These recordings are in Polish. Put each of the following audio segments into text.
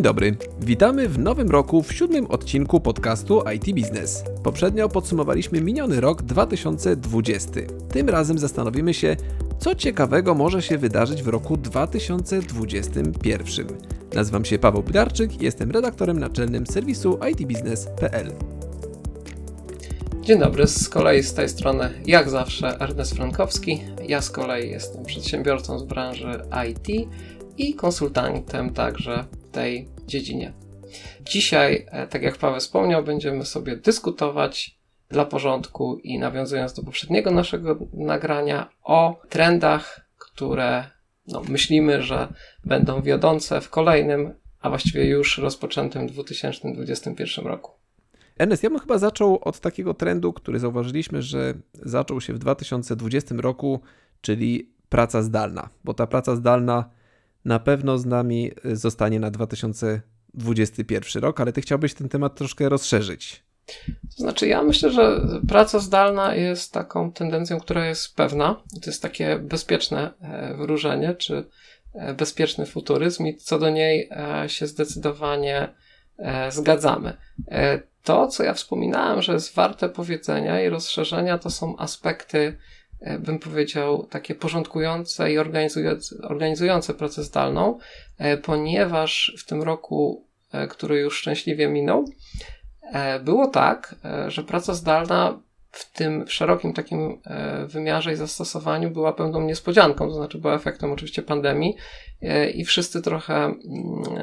Dzień dobry. Witamy w nowym roku w siódmym odcinku podcastu IT Business. Poprzednio podsumowaliśmy miniony rok 2020. Tym razem zastanowimy się, co ciekawego może się wydarzyć w roku 2021. Nazywam się Paweł Pilarczyk i jestem redaktorem naczelnym serwisu itbusiness.pl. Dzień dobry, z kolei z tej strony jak zawsze Ernest Frankowski. Ja z kolei jestem przedsiębiorcą z branży IT i konsultantem także tej dziedzinie. Dzisiaj, e, tak jak Paweł wspomniał, będziemy sobie dyskutować dla porządku i nawiązując do poprzedniego naszego nagrania o trendach, które no, myślimy, że będą wiodące w kolejnym, a właściwie już rozpoczętym 2021 roku. Ernest, ja bym chyba zaczął od takiego trendu, który zauważyliśmy, że zaczął się w 2020 roku, czyli praca zdalna, bo ta praca zdalna na pewno z nami zostanie na 2021 rok, ale ty chciałbyś ten temat troszkę rozszerzyć. To znaczy, ja myślę, że praca zdalna jest taką tendencją, która jest pewna. To jest takie bezpieczne e, wróżenie, czy e, bezpieczny futuryzm, i co do niej e, się zdecydowanie zgadzamy. To, co ja wspominałem, że jest warte powiedzenia i rozszerzenia, to są aspekty, bym powiedział, takie porządkujące i organizujące, organizujące pracę zdalną, ponieważ w tym roku, który już szczęśliwie minął, E, było tak, e, że praca zdalna w tym w szerokim takim e, wymiarze i zastosowaniu była pewną niespodzianką, to znaczy była efektem oczywiście pandemii i wszyscy trochę mm,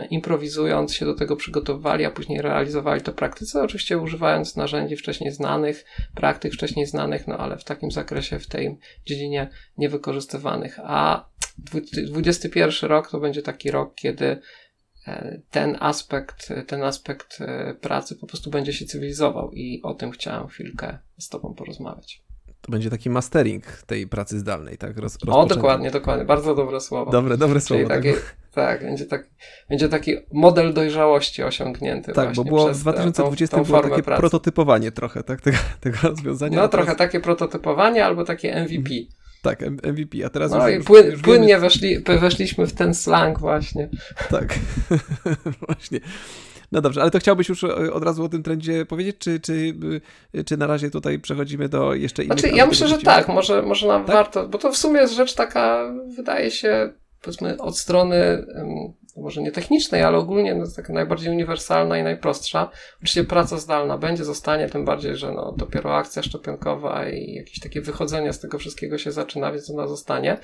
improwizując się do tego przygotowywali, a później realizowali to w praktyce, oczywiście używając narzędzi wcześniej znanych, praktyk wcześniej znanych, no ale w takim zakresie w tej dziedzinie niewykorzystywanych. A 2021 rok to będzie taki rok, kiedy ten aspekt, ten aspekt e, pracy po prostu będzie się cywilizował i o tym chciałem chwilkę z Tobą porozmawiać. To będzie taki mastering tej pracy zdalnej, tak? Roz, o, dokładnie, dokładnie. Bardzo dobre słowo. Dobre, dobre słowo. Taki, tak. tak, będzie, tak, będzie taki model dojrzałości osiągnięty. Tak, bo było w 2020 tą, tą było takie pracy. prototypowanie trochę, tak? Tego, tego rozwiązania. No, trochę teraz... takie prototypowanie albo takie MVP. Tak, MVP, a teraz no już, i płyn, już płynnie wiemy... weszli, weszliśmy w ten slang właśnie. Tak, właśnie. No dobrze, ale to chciałbyś już od razu o tym trendzie powiedzieć, czy, czy, czy na razie tutaj przechodzimy do jeszcze innych... Znaczy, ja myślę, że tak, może, może nam tak? warto, bo to w sumie jest rzecz taka, wydaje się, powiedzmy od strony może nie technicznej, ale ogólnie no, taka najbardziej uniwersalna i najprostsza. Oczywiście praca zdalna będzie, zostanie, tym bardziej, że no, dopiero akcja szczepionkowa i jakieś takie wychodzenie z tego wszystkiego się zaczyna, więc ona zostanie.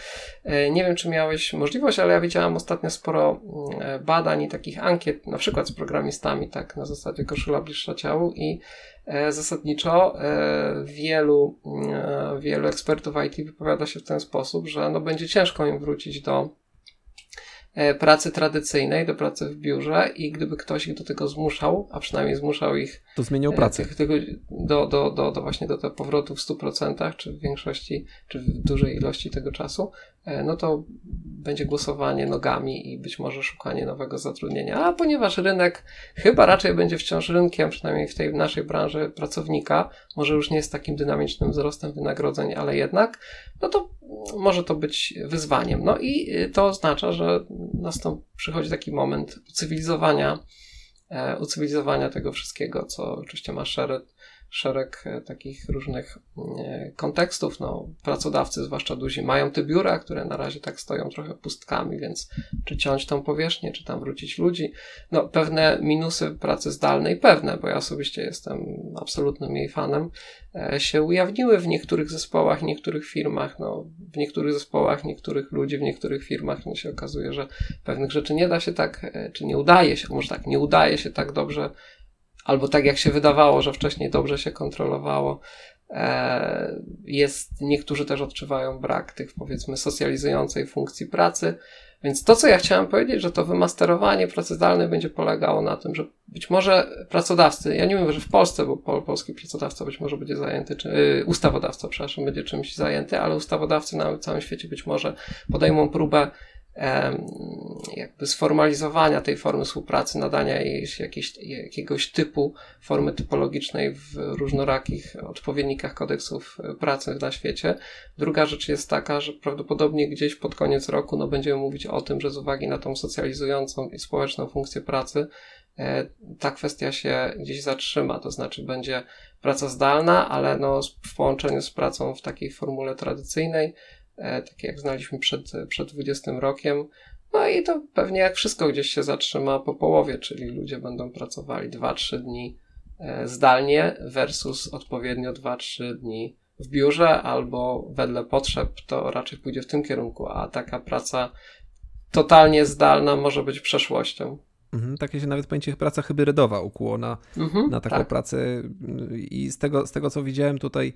E, nie wiem, czy miałeś możliwość, ale ja widziałam ostatnio sporo mm, badań i takich ankiet, na przykład z programistami, tak, na zasadzie koszula bliższa ciału i e, zasadniczo e, wielu, mm, wielu ekspertów IT wypowiada się w ten sposób, że no, będzie ciężko im wrócić do pracy tradycyjnej, do pracy w biurze i gdyby ktoś ich do tego zmuszał, a przynajmniej zmuszał ich to zmieniał pracę. do, do, do, do właśnie do tego powrotu w 100%, czy w większości, czy w dużej ilości tego czasu, e, no to będzie głosowanie nogami i być może szukanie nowego zatrudnienia. A ponieważ rynek chyba raczej będzie wciąż rynkiem, przynajmniej w tej naszej branży pracownika, może już nie jest takim dynamicznym wzrostem wynagrodzeń, ale jednak, no to może to być wyzwaniem. No i to oznacza, że nastąpi, przychodzi taki moment cywilizowania E, ucywilizowania tego wszystkiego, co oczywiście ma szereg, szereg e, takich różnych e, kontekstów. No, pracodawcy, zwłaszcza duzi, mają te biura, które na razie tak stoją trochę pustkami, więc czy ciąć tą powierzchnię, czy tam wrócić ludzi. No, pewne minusy pracy zdalnej, pewne, bo ja osobiście jestem absolutnym jej fanem, się ujawniły w niektórych zespołach, niektórych firmach. No, w niektórych zespołach, niektórych ludzi, w niektórych firmach no, się okazuje, że pewnych rzeczy nie da się tak, czy nie udaje się, może tak, nie udaje się tak dobrze albo tak jak się wydawało, że wcześniej dobrze się kontrolowało. E, jest, niektórzy też odczuwają brak tych powiedzmy socjalizującej funkcji pracy. Więc to, co ja chciałem powiedzieć, że to wymasterowanie pracy zdalnej będzie polegało na tym, że być może pracodawcy, ja nie mówię, że w Polsce, bo pol, polski pracodawca być może będzie zajęty, czy yy, ustawodawca, przepraszam, będzie czymś zajęty, ale ustawodawcy na całym świecie być może podejmą próbę jakby sformalizowania tej formy współpracy, nadania jej jakieś, jakiegoś typu formy typologicznej w różnorakich odpowiednikach kodeksów pracy na świecie. Druga rzecz jest taka, że prawdopodobnie gdzieś pod koniec roku no, będziemy mówić o tym, że z uwagi na tą socjalizującą i społeczną funkcję pracy, e, ta kwestia się gdzieś zatrzyma, to znaczy będzie praca zdalna, ale no, w połączeniu z pracą w takiej formule tradycyjnej, E, takie jak znaliśmy przed, przed 20 rokiem. No i to pewnie jak wszystko gdzieś się zatrzyma po połowie, czyli ludzie będą pracowali 2-3 dni e, zdalnie versus odpowiednio 2-3 dni w biurze albo wedle potrzeb to raczej pójdzie w tym kierunku, a taka praca totalnie zdalna może być przeszłością. Mhm, takie się nawet pojęcie praca hybrydowa ukuło na, mhm, na taką tak. pracę i z tego, z tego co widziałem tutaj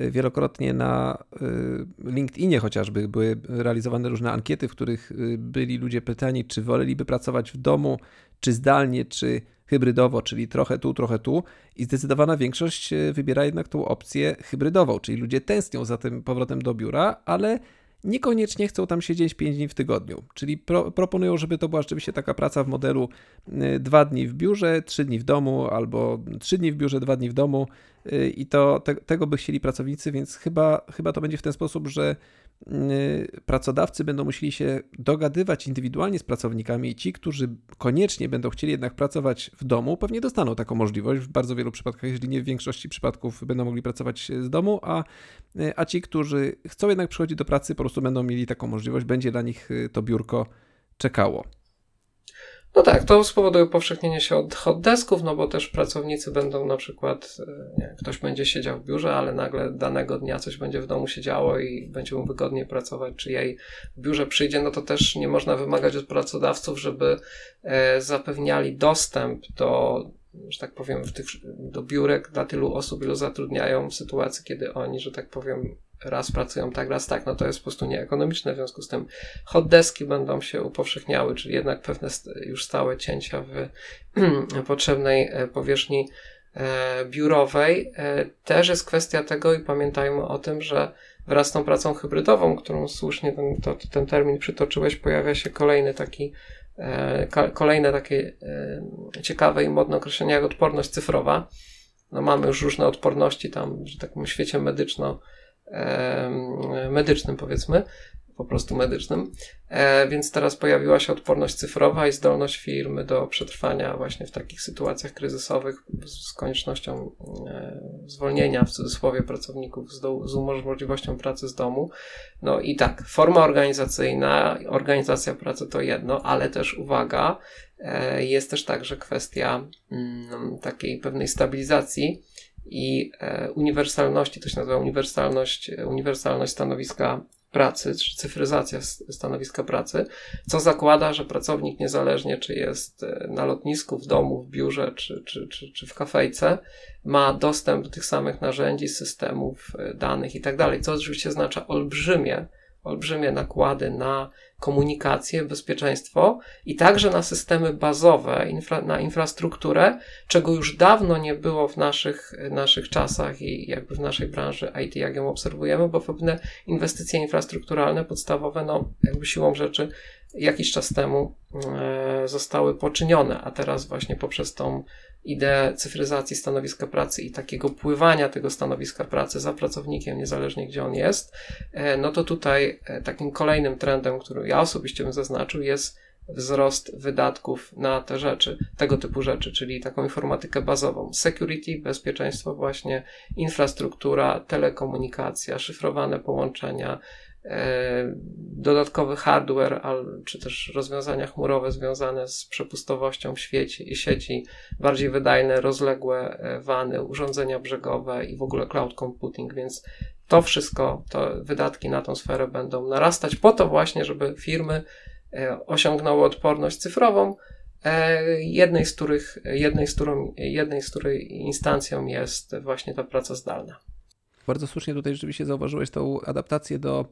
y, wielokrotnie na y, LinkedInie chociażby były realizowane różne ankiety, w których y, byli ludzie pytani, czy woleliby pracować w domu, czy zdalnie, czy hybrydowo, czyli trochę tu, trochę tu i zdecydowana większość wybiera jednak tą opcję hybrydową, czyli ludzie tęsknią za tym powrotem do biura, ale niekoniecznie chcą tam siedzieć 5 dni w tygodniu. Czyli pro, proponują, żeby to była rzeczywiście taka praca w modelu 2 y, dni w biurze, 3 dni w domu, albo 3 dni w biurze, 2 dni w domu. Y, I to te, tego by chcieli pracownicy, więc chyba, chyba to będzie w ten sposób, że pracodawcy będą musieli się dogadywać indywidualnie z pracownikami i ci, którzy koniecznie będą chcieli jednak pracować w domu, pewnie dostaną taką możliwość w bardzo wielu przypadkach, jeżeli nie w większości przypadków będą mogli pracować z domu, a, y, a ci, którzy chcą jednak przychodzić do pracy, po prostu będą mieli taką możliwość, będzie dla nich y, to biurko czekało. No tak, to spowoduje upowszechnienie się od hot desków, no bo też pracownicy będą na przykład, e, nie, ktoś będzie siedział w biurze, ale nagle danego dnia coś będzie w domu się działo i będzie mu wygodniej pracować, czy jej w biurze przyjdzie, no to też nie można wymagać od pracodawców, żeby e, zapewniali dostęp do że tak powiem, tych, do biurek dla tylu osób, ilu zatrudniają w sytuacji, kiedy oni, że tak powiem, raz pracują tak, raz tak, no to jest po prostu nieekonomiczne. W związku z tym hot deski będą się upowszechniały, czyli jednak pewne już stałe cięcia w potrzebnej e, powierzchni e, biurowej. E, też jest kwestia tego i pamiętajmy o tym, że wraz z tą pracą hybrydową, którą słusznie ten, to, ten termin przytoczyłeś, pojawia się kolejny taki kolejne takie ciekawe i modne określenie jak odporność cyfrowa. No mamy już różne odporności tam, że tak powiem, świecie medyczno medycznym, powiedzmy, po prostu medycznym. E, więc teraz pojawiła się odporność cyfrowa i zdolność firmy do przetrwania właśnie w takich sytuacjach kryzysowych z koniecznością e, zwolnienia w cudzysłowie pracowników z, do, z możliwością pracy z domu. No i tak, forma organizacyjna, organizacja pracy to jedno, ale też uwaga, e, jest też także kwestia mm, takiej pewnej stabilizacji i e, uniwersalności, to się nazywa uniwersalność, uniwersalność stanowiska pracy, czy cyfryzacja stanowiska pracy, co zakłada, że pracownik niezależnie czy jest e, na lotnisku, w domu, w biurze, czy, czy, czy, czy w kafejce, ma dostęp do tych samych narzędzi, systemów, e, danych i tak co oczywiście oznacza olbrzymie, olbrzymie nakłady na komunikację, bezpieczeństwo i także na systemy bazowe, infra, na infrastrukturę, czego już dawno nie było w naszych, naszych czasach i jakby w naszej branży IT, jak ją obserwujemy, bo pewne inwestycje infrastrukturalne podstawowe, no jakby siłą rzeczy jakiś czas temu e, zostały poczynione, a teraz właśnie poprzez tą ideę cyfryzacji stanowiska pracy i takiego pływania tego stanowiska pracy za pracownikiem, niezależnie gdzie on jest, e, no to tutaj e, takim kolejnym trendem, który ja osobiście bym zaznaczył, jest wzrost wydatków na te rzeczy, tego typu rzeczy, czyli taką informatykę bazową. Security, bezpieczeństwo właśnie, infrastruktura, telekomunikacja, szyfrowane połączenia, dodatkowy hardware, czy też rozwiązania chmurowe związane z przepustowością w świecie i sieci, bardziej wydajne, rozległe e, wany, urządzenia brzegowe i w ogóle cloud computing, więc to wszystko, to wydatki na tą sferę będą narastać po to właśnie, żeby firmy e, osiągnęły odporność cyfrową, jednej z których, jednej z, którą, jednej z której instancją jest właśnie ta praca zdalna. Bardzo słusznie tutaj rzeczywiście zauważyłeś tą adaptację do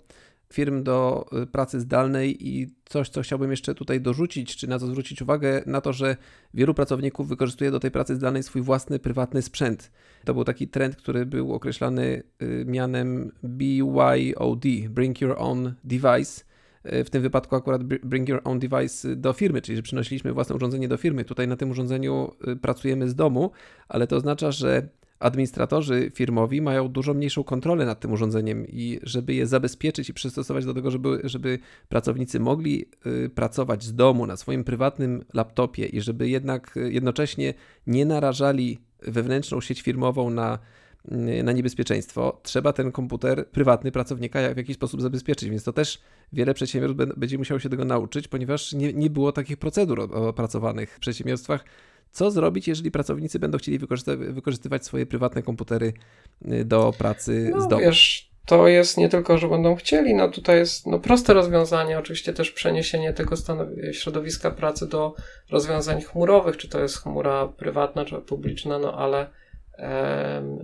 firm do y, pracy zdalnej i coś, co chciałbym jeszcze tutaj dorzucić, czy na co zwrócić uwagę, na to, że wielu pracowników wykorzystuje do tej pracy zdalnej swój własny, prywatny sprzęt. To był taki trend, który był określany y, mianem BYOD, Bring Your Own Device, w tym wypadku akurat bring your own device do firmy, czyli że przynosiliśmy własne urządzenie do firmy. Tutaj na tym urządzeniu pracujemy z domu, ale to oznacza, że administratorzy firmowi mają dużo mniejszą kontrolę nad tym urządzeniem i żeby je zabezpieczyć i przystosować do tego, żeby, żeby pracownicy mogli y, pracować z domu na swoim prywatnym laptopie i żeby jednak y, jednocześnie nie narażali wewnętrzną sieć firmową na, y, na niebezpieczeństwo, trzeba ten komputer prywatny pracownika w jakiś sposób zabezpieczyć, więc to też wiele przedsiębiorstw będzie musiało się tego nauczyć, ponieważ nie, nie było takich procedur opracowanych w przedsiębiorstwach, co zrobić, jeżeli pracownicy będą chcieli wykorzystywać swoje prywatne komputery y, do pracy no, z domu? Wiesz, to jest nie tylko, że będą chcieli, no tutaj jest no, proste rozwiązanie, oczywiście też przeniesienie tego środowiska pracy do rozwiązań chmurowych, czy to jest chmura prywatna, czy publiczna, no ale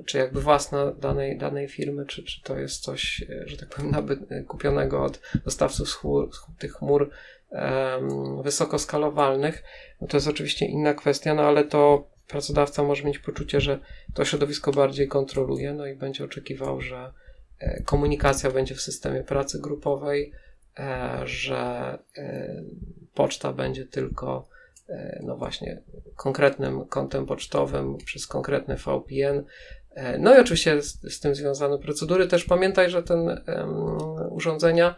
czy jakby własna danej, danej firmy, czy, czy to jest coś, że tak powiem, nabyt, kupionego od dostawców chmur, tych chmur wysokoskalowalnych, no to jest oczywiście inna kwestia, no ale to pracodawca może mieć poczucie, że to środowisko bardziej kontroluje, no i będzie oczekiwał, że e, komunikacja będzie w systemie pracy grupowej, e, że e, poczta będzie tylko no właśnie konkretnym kontem pocztowym przez konkretny VPN. No i oczywiście z, z tym związane procedury. Też pamiętaj, że ten um, urządzenia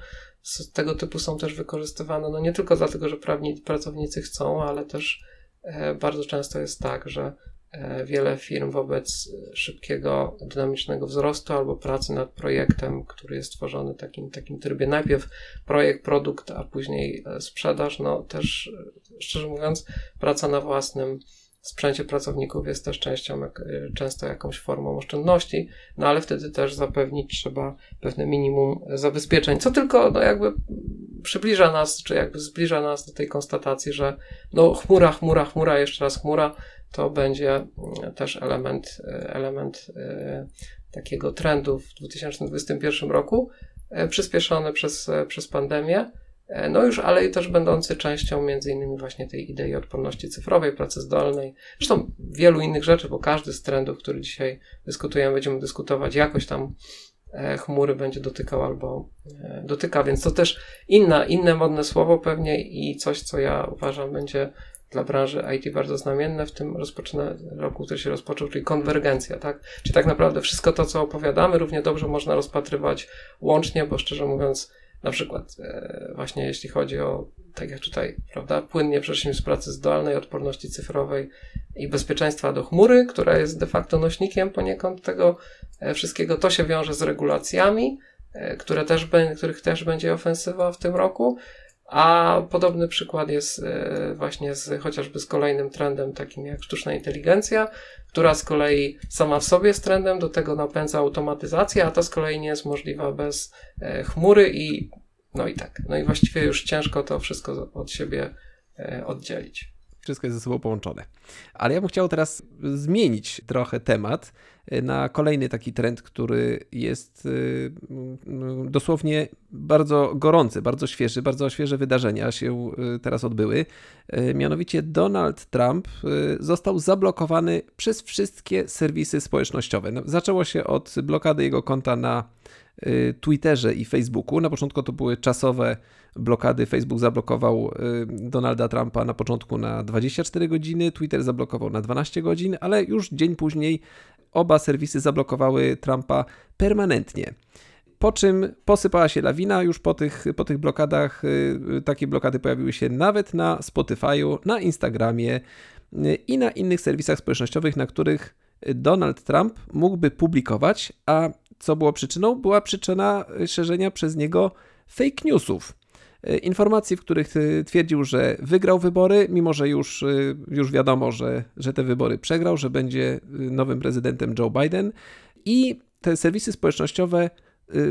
tego typu są też wykorzystywane, no nie tylko dlatego, że prawni, pracownicy chcą, ale też e, bardzo często jest tak, że e, wiele firm wobec szybkiego, dynamicznego wzrostu albo pracy nad projektem, który jest tworzony w takim, takim trybie najpierw projekt, produkt, a później e, sprzedaż, no też szczerze mówiąc praca na własnym sprzęcie pracowników jest też częścią, y, często jakąś formą oszczędności, no ale wtedy też zapewnić trzeba pewne minimum zabezpieczeń, co tylko no jakby przybliża nas, czy jakby zbliża nas do tej konstatacji, że no chmura, chmura, chmura, jeszcze raz chmura, to będzie mm, też element, y, element y, takiego trendu w 2021 roku, przyspieszony przez, przez pandemię, no już, ale też będący częścią między innymi właśnie tej idei odporności cyfrowej, pracy zdolnej, zresztą wielu innych rzeczy, bo każdy z trendów, który dzisiaj dyskutujemy, będziemy dyskutować, jakoś tam e, chmury będzie dotykał albo e, dotyka, więc to też inna, inne modne słowo pewnie i coś, co ja uważam będzie dla branży IT bardzo znamienne w tym roku, który się rozpoczął, czyli konwergencja, tak? Czyli tak naprawdę wszystko to, co opowiadamy, równie dobrze można rozpatrywać łącznie, bo szczerze mówiąc, na przykład e, właśnie jeśli chodzi o, tak jak tutaj, prawda, płynnie przeszliśmy z pracy zdalnej, odporności cyfrowej i bezpieczeństwa do chmury, która jest de facto nośnikiem poniekąd tego e, wszystkiego, to się wiąże z regulacjami, e, które też, których też będzie ofensywa w tym roku, a podobny przykład jest właśnie z, chociażby z kolejnym trendem takim jak sztuczna inteligencja, która z kolei sama w sobie jest trendem, do tego napędza automatyzację, a to z kolei nie jest możliwa bez e, chmury i no i tak. No i właściwie już ciężko to wszystko od siebie e, oddzielić wszystko jest ze sobą połączone. Ale ja bym chciał teraz zmienić trochę temat na kolejny taki trend, który jest mm, dosłownie bardzo gorący, bardzo świeży, bardzo świeże wydarzenia się y, teraz odbyły. Mianowicie Donald Trump został zablokowany przez wszystkie serwisy społecznościowe. No, zaczęło się od blokady jego konta na Twitterze i Facebooku. Na początku to były czasowe blokady. Facebook zablokował Donalda Trumpa na początku na 24 godziny, Twitter zablokował na 12 godzin, ale już dzień później oba serwisy zablokowały Trumpa permanentnie. Po czym posypała się lawina, już po tych, po tych blokadach, y, takie blokady pojawiły się nawet na Spotify'u, na Instagramie y, i na innych serwisach społecznościowych, na których Donald Trump mógłby publikować, a co było przyczyną? Była przyczyna szerzenia przez niego fake newsów. E, informacji, w których e, twierdził, że wygrał wybory, mimo że już, e, już wiadomo, że, że te wybory przegrał, że będzie nowym prezydentem Joe Biden. I te serwisy społecznościowe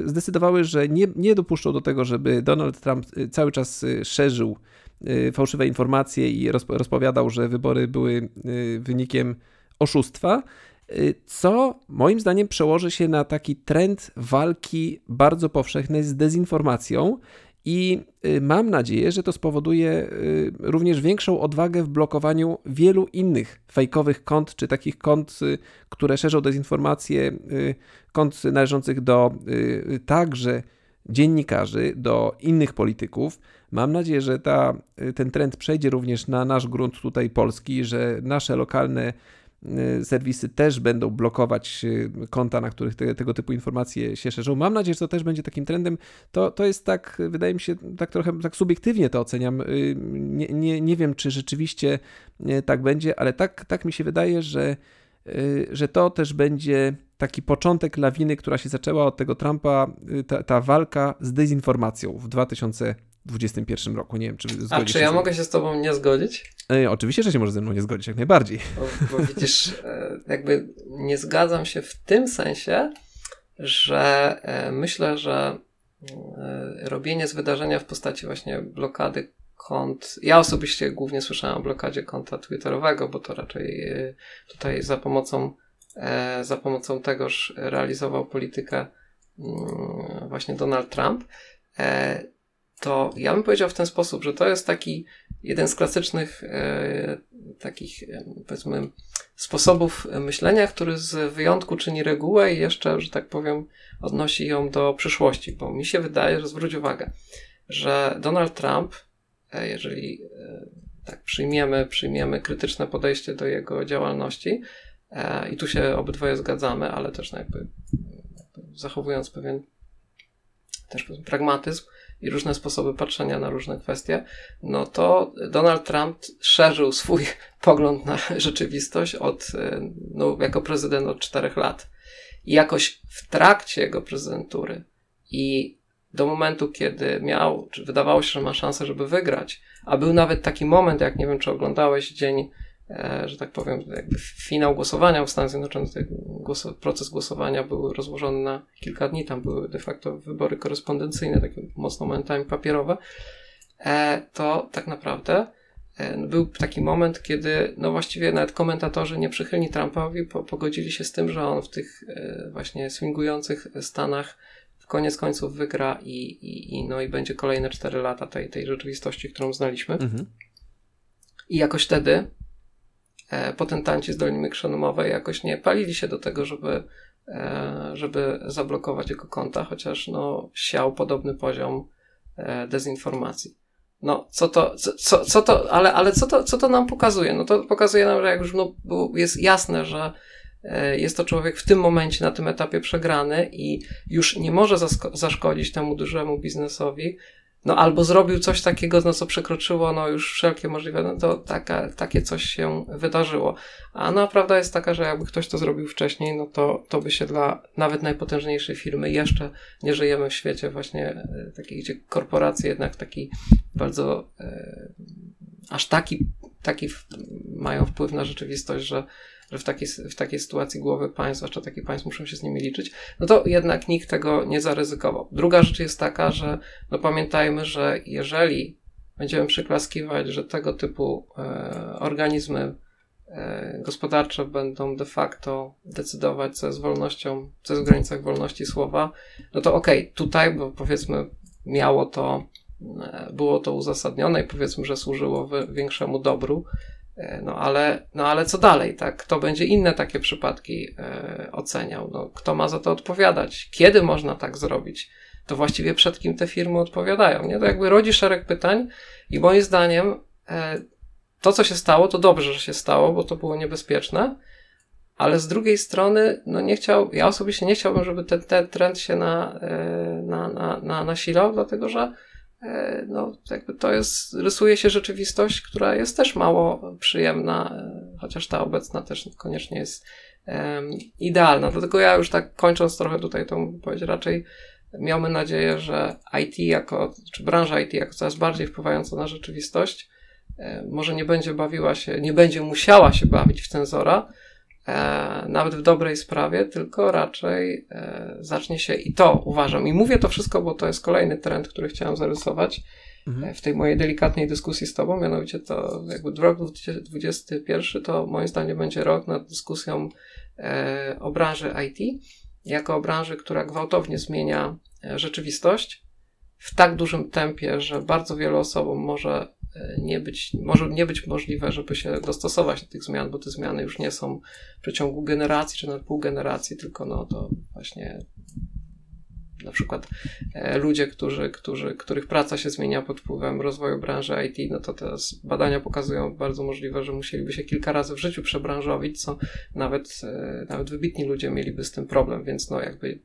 zdecydowały, że nie, nie dopuszczą do tego, żeby Donald Trump cały czas szerzył fałszywe informacje i rozpowiadał, że wybory były wynikiem oszustwa, co moim zdaniem przełoży się na taki trend walki bardzo powszechnej z dezinformacją i y, mam nadzieję, że to spowoduje y, również większą odwagę w blokowaniu wielu innych fejkowych kont, czy takich kont, y, które szerzą dezinformacje, kont należących do także dziennikarzy, do innych polityków. Mam nadzieję, że ta, ten trend przejdzie również na nasz grunt tutaj polski, że nasze lokalne serwisy też będą blokować y, konta, na których te, tego typu informacje się szerzą. Mam nadzieję, że to też będzie takim trendem. To, to jest tak, wydaje mi się, tak trochę tak subiektywnie to oceniam. Y, nie, nie, nie wiem, czy rzeczywiście tak będzie, ale tak, tak mi się wydaje, że, że to też będzie taki początek lawiny, która się zaczęła od tego Trumpa, ta, ta walka z dezinformacją w 2000 2021 roku. Nie wiem, czy zgodzisz A czy ja mogę się z tobą nie zgodzić? E, oczywiście, że się może ze mną nie zgodzić, jak najbardziej. Bo, bo widzisz, e, jakby nie zgadzam się w tym sensie, że e, myślę, że e, robienie z wydarzenia w postaci właśnie blokady kont. Ja osobiście głównie słyszałem o blokadzie konta Twitterowego, bo to raczej tutaj za pomocą, za pomocą tegoż realizował politykę mm, właśnie Donald Trump to ja bym powiedział w ten sposób, że to jest taki jeden z klasycznych e, takich, e, powiedzmy, sposobów myślenia, który z wyjątku czyni regułę i jeszcze, że tak powiem, odnosi ją do przyszłości, bo mi się wydaje, że zwróć uwagę, że Donald Trump, e, jeżeli e, tak przyjmiemy, przyjmiemy krytyczne podejście do jego działalności, i tu się obydwoje zgadzamy, ale też no jakby, jakby zachowując pewien też pragmatyzm, i różne sposoby patrzenia na różne kwestie, no to Donald Trump szerzył swój pogląd na rzeczywistość od, e, no, jako prezydent od czterech lat. I jakoś w trakcie jego prezydentury i do momentu, kiedy miał, czy wydawało się, że ma szansę, żeby wygrać, a był nawet taki moment, jak nie wiem, czy oglądałeś dzień że tak powiem, jakby finał głosowania w Stanach Zjednoczonych, głos, proces głosowania był rozłożony na kilka dni, tam były de facto wybory korespondencyjne, takie mocno momentami papierowe, e, to tak naprawdę e, był taki moment, kiedy no właściwie nawet komentatorzy nieprzychylni Trumpowi pogodzili się z tym, że on w tych właśnie swingujących Stanach w koniec końców wygra i, i, i, no i będzie kolejne 4 lata tej, tej rzeczywistości, którą znaliśmy. Mhm. I jakoś wtedy E, potentanci z Doliny Krzonomowej jakoś nie palili się do tego, żeby, e, żeby zablokować jego konta, chociaż no, siał podobny poziom e, dezinformacji. No, co to, co, co to, ale, ale co to, co to nam pokazuje? No to pokazuje nam, że jak już no, jest jasne, że jest to człowiek w tym momencie, na tym etapie przegrany i już nie może zaszkodzić temu dużemu biznesowi, no albo zrobił coś takiego, no co przekroczyło no już wszelkie możliwe, no to taka, takie coś się wydarzyło. A no prawda jest taka, że jakby ktoś to zrobił wcześniej, no to, to by się dla nawet najpotężniejszej firmy, jeszcze nie żyjemy w świecie właśnie e, takiej, gdzie korporacje jednak taki bardzo, e, aż taki, taki mają wpływ na rzeczywistość, że że w takiej, w takiej sytuacji głowy państw, zwłaszcza takie państw muszą się z nimi liczyć, no to jednak nikt tego nie zaryzykował. Druga rzecz jest taka, że no pamiętajmy, że jeżeli będziemy przyklaskiwać, że tego typu e, organizmy e, gospodarcze będą de facto decydować, co jest wolnością, co jest w granicach wolności słowa, no to okej, okay, tutaj, bo powiedzmy miało to, e, było to uzasadnione i powiedzmy, że służyło większemu dobru, no ale, no ale co dalej, tak? Kto będzie inne takie przypadki e, oceniał? No, kto ma za to odpowiadać? Kiedy można tak zrobić? To właściwie przed kim te firmy odpowiadają, nie? To jakby rodzi szereg pytań i moim zdaniem e, to, co się stało, to dobrze, że się stało, bo to było niebezpieczne, ale z drugiej strony, no nie chciał, ja osobiście nie chciałbym, żeby ten, ten trend się na, e, na, na, na, nasilał, dlatego że E, no, jakby to jest, rysuje się rzeczywistość, która jest też mało przyjemna, e, chociaż ta obecna też niekoniecznie jest um, idealna. Dlatego ja już tak kończąc trochę tutaj tą wypowiedź, raczej miałbym nadzieję, że IT jako, czy branża IT jako coraz bardziej wpływająca na rzeczywistość, e, może nie będzie bawiła się, nie będzie musiała się bawić w cenzora, e, nawet w dobrej sprawie, tylko raczej e, zacznie się i to uważam. I mówię to wszystko, bo to jest kolejny trend, który chciałem zarysować mhm. E, w tej mojej delikatnej dyskusji z Tobą. Mianowicie to jakby rok 2021 to moim zdaniem będzie rok nad dyskusją e, o branży IT, jako o branży, która gwałtownie zmienia e, rzeczywistość w tak dużym tempie, że bardzo wielu osobom może E, nie być, może nie być możliwe, żeby się dostosować do tych zmian, bo te zmiany już nie są w przeciągu generacji czy nawet pół generacji, tylko no to właśnie na przykład e, ludzie, którzy, którzy, których praca się zmienia pod wpływem rozwoju branży IT, no to teraz badania pokazują bardzo możliwe, że musieliby się kilka razy w życiu przebranżowić, co nawet, e, nawet wybitni ludzie mieliby z tym problem, więc no jakby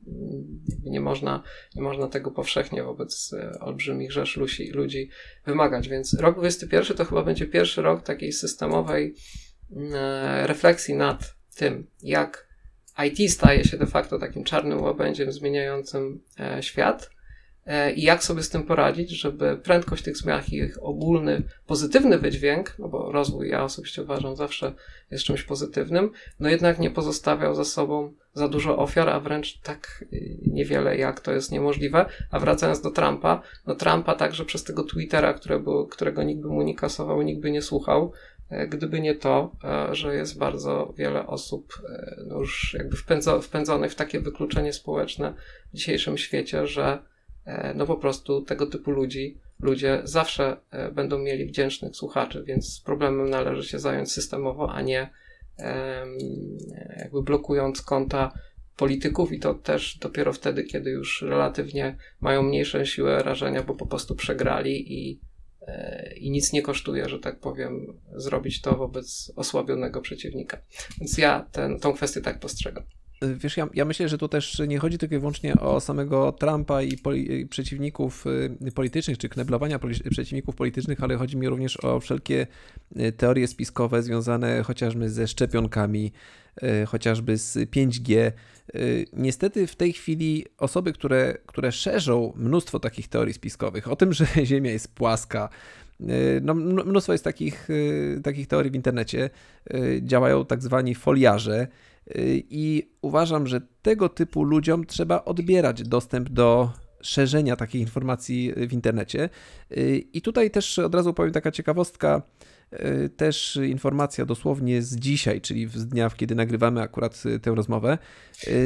nie można, nie można tego powszechnie wobec e, olbrzymich rzesz ludzi, ludzi wymagać, więc rok 21 to chyba będzie pierwszy rok takiej systemowej refleksji nad tym, jak IT staje się de facto takim czarnym łabędziem zmieniającym e, świat e, i jak sobie z tym poradzić, żeby prędkość tych zmian i ich ogólny, pozytywny wydźwięk, no bo rozwój ja osobiście uważam zawsze jest czymś pozytywnym, no jednak nie pozostawiał za sobą za dużo ofiar, a wręcz tak y, niewiele jak to jest niemożliwe. A wracając do Trumpa, no Trumpa także przez tego Twittera, które było, którego nikt by mu nie kasował, nikt by nie słuchał, gdyby nie to, e, że jest bardzo wiele osób e, no już jakby wpędzo, wpędzonych w takie wykluczenie społeczne w dzisiejszym świecie, że no po prostu tego typu ludzi, ludzie zawsze będą mieli wdzięcznych słuchaczy, więc problemem należy się zająć systemowo, a nie jakby blokując konta polityków i to też dopiero wtedy, kiedy już relatywnie mają mniejszą siłę rażenia, bo po prostu przegrali i i nic nie kosztuje, że tak powiem, zrobić to wobec osłabionego przeciwnika. Więc ja ten, tą kwestię tak postrzegam. Wiesz, ja, ja, myślę, że tu też nie chodzi tylko i wyłącznie o samego Trumpa i, poli, i przeciwników y, politycznych, czy kneblowania poli, przeciwników politycznych, ale chodzi mi również o wszelkie y, teorie spiskowe związane chociażby ze szczepionkami, y, chociażby z 5G. Niestety w tej chwili osoby, które, które szerzą mnóstwo takich teorii spiskowych, o tym, że Ziemia jest płaska, no, mnóstwo jest takich, takich teorii w internecie, działają tak zwani foliarze, i uważam, że tego typu ludziom trzeba odbierać dostęp do szerzenia takich informacji w internecie. I tutaj też od razu powiem taka ciekawostka, też informacja dosłownie z dzisiaj, czyli z dnia, kiedy nagrywamy akurat tę rozmowę.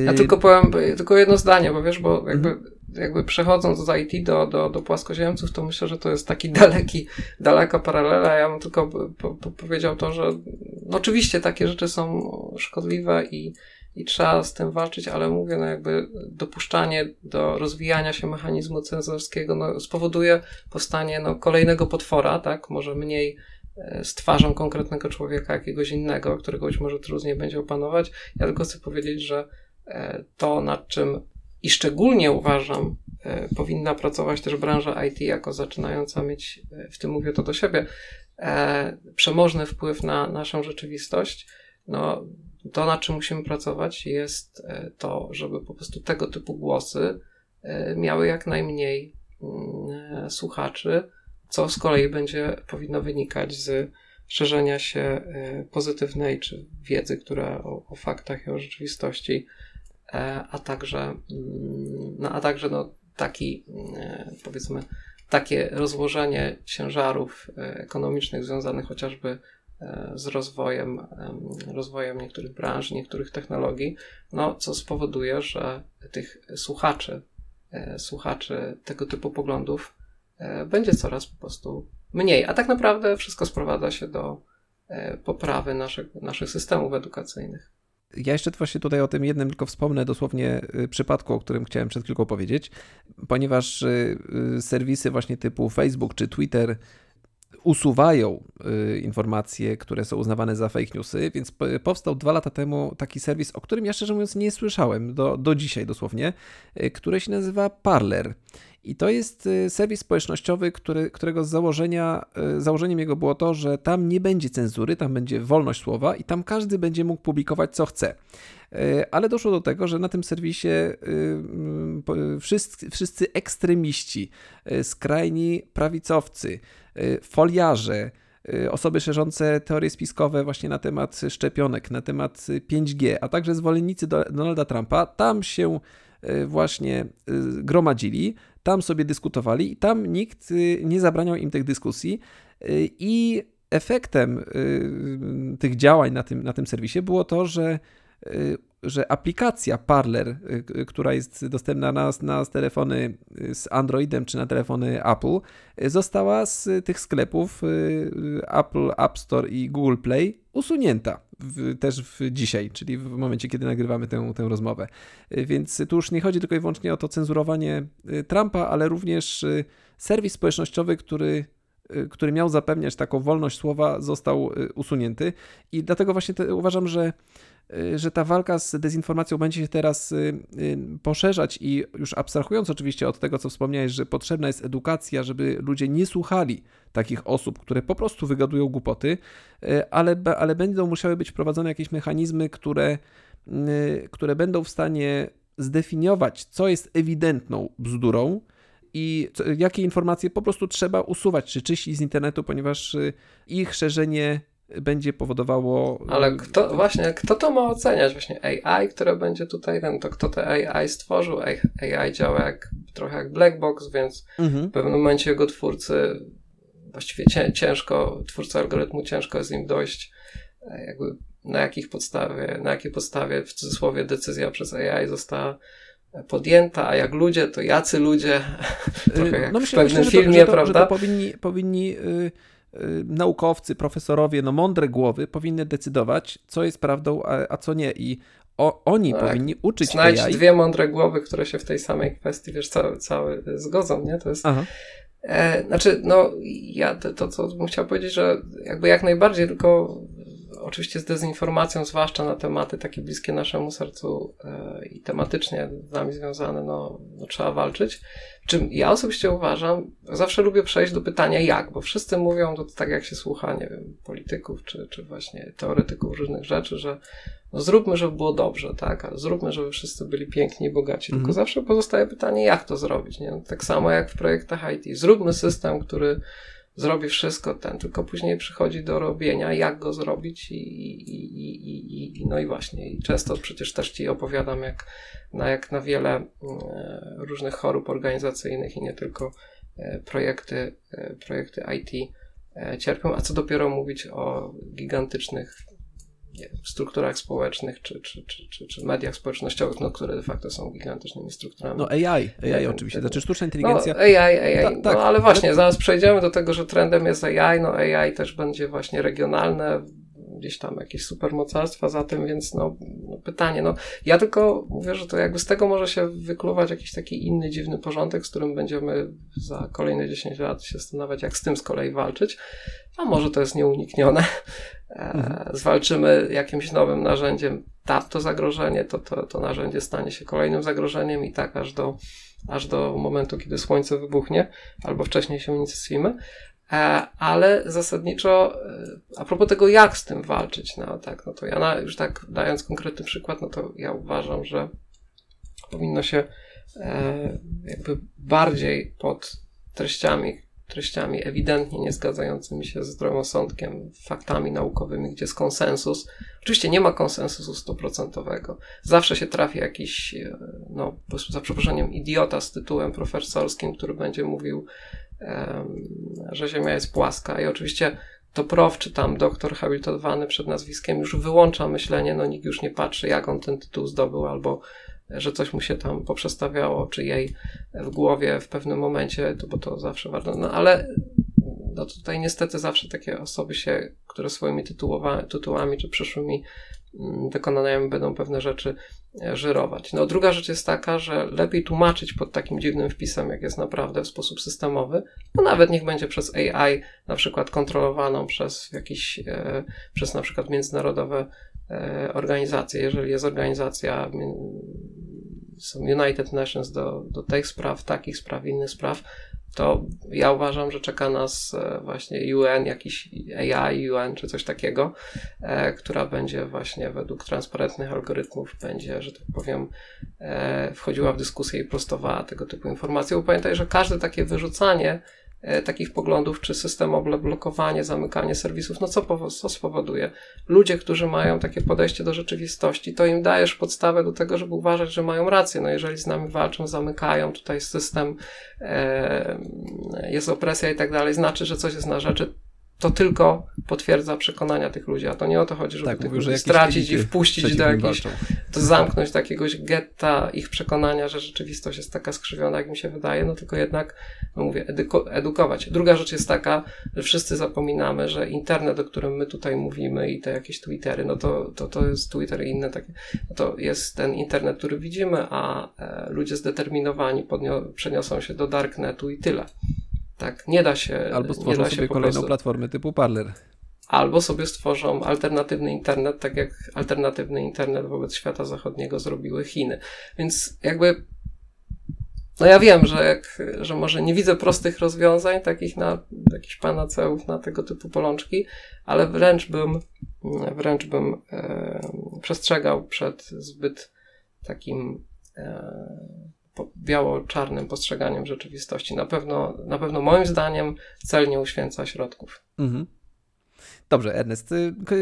Ja tylko powiem tylko jedno zdanie, bo wiesz, bo jakby jakby przechodząc z IT do, do, do płaskoziemców, to myślę, że to jest taki daleki, daleka paralela. Ja bym tylko po, po, powiedział to, że no oczywiście takie rzeczy są szkodliwe i, i trzeba z tym walczyć, ale mówię, no jakby dopuszczanie do rozwijania się mechanizmu cenzorskiego no, spowoduje powstanie no, kolejnego potwora, tak, może mniej z twarzą konkretnego człowieka, jakiegoś innego, którego być może trudniej będzie opanować. Ja tylko chcę powiedzieć, że e, to, nad czym i szczególnie uważam, e, powinna pracować też branża IT jako zaczynająca mieć, e, w tym mówię to do siebie, e, przemożny wpływ na naszą rzeczywistość. No, to, na czym musimy pracować, jest to, żeby po prostu tego typu głosy miały jak najmniej mm, słuchaczy, co z kolei będzie powinno wynikać z szerzenia się pozytywnej czy wiedzy, która o, o faktach i o rzeczywistości E, a także, mm, no, a także no, taki, e, powiedzmy, takie rozłożenie ciężarów e, ekonomicznych związanych chociażby z rozwojem, rozwojem niektórych branż, niektórych technologii, no, co spowoduje, że tych słuchaczy, słuchaczy tego typu poglądów będzie coraz po prostu mniej. A tak naprawdę wszystko sprowadza się do poprawy naszych, naszych systemów edukacyjnych. Ja jeszcze właśnie tutaj o tym jednym tylko wspomnę, dosłownie y, przypadku, o którym chciałem przed chwilą powiedzieć, ponieważ serwisy właśnie typu Facebook czy Twitter usuwają informacje, które są uznawane za fake newsy, więc powstał dwa lata temu taki serwis, o którym ja szczerze mówiąc nie słyszałem do, do dzisiaj dosłownie, który się nazywa Parler. I to jest y, serwis społecznościowy, który, którego założenia, y, założeniem jego było to, że tam nie będzie cenzury, tam będzie wolność słowa i tam każdy będzie mógł publikować co chce. Y, ale doszło do tego, że na tym serwisie wszyscy, wszyscy ekstremiści, skrajni prawicowcy, foliarze, osoby szerzące teorie spiskowe właśnie na temat szczepionek, na temat 5G, a także zwolennicy Donalda Trumpa, tam się właśnie gromadzili, tam sobie dyskutowali i tam nikt y, nie zabraniał im tych dyskusji y, i efektem y, tych działań na tym, na tym serwisie było to, że że aplikacja Parler, która jest dostępna na, na telefony z Androidem czy na telefony Apple, została z tych sklepów Apple App Store i Google Play usunięta. W, też w dzisiaj, czyli w momencie, kiedy nagrywamy tę, tę rozmowę. Więc tu już nie chodzi tylko i wyłącznie o to cenzurowanie Trumpa, ale również serwis społecznościowy, który który miał zapewniać taką wolność słowa, został usunięty. I dlatego właśnie te, uważam, że Y, że ta walka z dezinformacją będzie się teraz y, y, poszerzać i już abstrahując oczywiście od tego, co wspomniałeś, że potrzebna jest edukacja, żeby ludzie nie słuchali takich osób, które po prostu wygadują głupoty, ale, ale będą musiały być wprowadzone jakieś mechanizmy, które, które będą w stanie zdefiniować, co jest ewidentną bzdurą, i jakie informacje po prostu trzeba usuwać, czy czyścić z internetu, ponieważ ich szerzenie będzie powodowało. Ale kto, właśnie, kto to ma oceniać? Właśnie AI, które będzie tutaj ten, to kto te AI stworzył? AI działa jak, trochę jak black box, więc mhm. w pewnym momencie jego twórcy, właściwie ciężko, twórcy algorytmu ciężko jest im dojść, e, jakby na jakich podstawie, na jakiej podstawie w cudzysłowie decyzja przez AI została podjęta, a jak ludzie, to jacy ludzie, trochę jak no myślę, w pewnym myślę, filmie, że to, prawda? Że to powinni, powinni yy Y, naukowcy, profesorowie, no mądre głowy powinny decydować, co jest prawdą, a, a co nie. I o, oni tak. powinni uczyć Znajdź AI. dwie mądre głowy, które się w tej samej kwestii, wiesz, całe, całe zgodzą, nie? To jest... Aha. E, znaczy, no, ja to, to, co bym chciał powiedzieć, że jakby jak najbardziej, tylko oczywiście z dezinformacją, zwłaszcza na tematy takie bliskie naszemu sercu e, i tematycznie z nami związane, no, no, trzeba walczyć. Czym ja osobiście uważam, zawsze lubię przejść do pytania jak, bo wszyscy mówią to tak jak się słucha, nie wiem, polityków czy, czy właśnie teoretyków różnych rzeczy, że no zróbmy, żeby było dobrze, tak, ale zróbmy, żeby wszyscy byli piękni i bogaci. Tylko mm. zawsze pozostaje pytanie, jak to zrobić, nie? tak samo jak w projektach IT. Zróbmy system, który zrobi wszystko ten, tylko później przychodzi do robienia, jak go zrobić i, i, i, i, no i właśnie. I często przecież też Ci opowiadam, jak na, jak na wiele e, różnych chorób organizacyjnych i nie tylko e, projekty, e, projekty IT cierpią, a co dopiero mówić o gigantycznych nie, strukturach społecznych czy, czy, czy, czy, czy mediach społecznościowych, no, które de facto są gigantycznymi strukturami. No AI, AI nie, oczywiście, znaczy sztuczna inteligencja. No, AI, AI, Ta, tak. no ale właśnie, zaraz przejdziemy do tego, że trendem jest AI, no AI też będzie właśnie regionalne, gdzieś tam jakieś supermocarstwa za tym, więc no, no, pytanie, no ja tylko mówię, że to jakby z tego może się wykluwać jakiś taki inny dziwny porządek, z którym będziemy za kolejne 10 lat się zastanawiać, jak z tym z kolei walczyć, a może to jest nieuniknione. E, mhm. Zwalczymy jakimś nowym narzędziem ta, to zagrożenie, to, to, to narzędzie stanie się kolejnym zagrożeniem i tak aż do, aż do momentu, kiedy słońce wybuchnie, albo wcześniej się unicestwimy. E, ale zasadniczo, e, a propos tego, jak z tym walczyć, no tak, no to ja na, już tak dając konkretny przykład, no to ja uważam, że powinno się e, jakby bardziej pod treściami, treściami ewidentnie nie zgadzającymi się z zdrowym faktami naukowymi, gdzie jest konsensus. Oczywiście nie ma konsensusu stuprocentowego. Zawsze się trafi jakiś, no, za przeproszeniem, idiota z tytułem profesorskim, który będzie mówił, że Ziemia jest płaska. I oczywiście to prof, czy tam doktor habilitowany przed nazwiskiem już wyłącza myślenie, no nikt już nie patrzy, jak on ten tytuł zdobył, albo że coś mu się tam poprzestawiało, czy jej w głowie w pewnym momencie, to, bo to zawsze warto. No ale no tutaj niestety zawsze takie osoby się, które swoimi tytułami czy przyszłymi mm, wykonaniami będą pewne rzeczy e, żyrować. No druga rzecz jest taka, że lepiej tłumaczyć pod takim dziwnym wpisem, jak jest naprawdę w sposób systemowy, no nawet niech będzie przez AI na przykład kontrolowaną przez jakiś, e, przez na przykład międzynarodowe organizacje, jeżeli jest organizacja są United Nations do, do tych spraw, takich spraw, innych spraw, to ja uważam, że czeka nas e, właśnie UN, jakiś AI, UN czy coś takiego, e, która będzie właśnie według transparentnych algorytmów, będzie, że tak powiem, e, wchodziła w dyskusję i prostowała tego typu informacje. Bo pamiętaj, że każde takie wyrzucanie E, takich poglądów, czy systemowe blokowanie, zamykanie serwisów, no co, co spowoduje? Ludzie, którzy mają takie podejście do rzeczywistości, to im dajesz podstawę do tego, żeby uważać, że mają rację. No jeżeli z nami walczą, zamykają tutaj system, e, jest opresja i tak dalej, znaczy, że coś jest na rzeczy, to tylko potwierdza przekonania tych ludzi, a to nie o to chodzi, żeby tak, tych mówił, ludzi stracić i wpuścić do jakiejś, to zamknąć do jakiegoś getta ich przekonania, że rzeczywistość jest taka skrzywiona, jak mi się wydaje, no tylko jednak, no mówię, edukować. Druga rzecz jest taka, że wszyscy zapominamy, że internet, o którym my tutaj mówimy i te jakieś Twittery, no to, to, to jest Twitter i inne takie, no to jest ten internet, który widzimy, a e, ludzie zdeterminowani podnio- przeniosą się do darknetu i tyle. Tak, nie da się. Albo stworzą da sobie kolejną platformę typu Parler. Albo sobie stworzą alternatywny internet, tak jak alternatywny internet wobec świata zachodniego zrobiły Chiny. Więc jakby. No ja wiem, że, jak, że może nie widzę prostych rozwiązań, takich na jakichś panaceów na tego typu polączki, ale wręcz bym, wręcz bym e, przestrzegał przed zbyt takim e, biało-czarnym postrzeganiem rzeczywistości. Na pewno, na pewno moim zdaniem cel nie uświęca środków. Mhm. Dobrze, Ernest,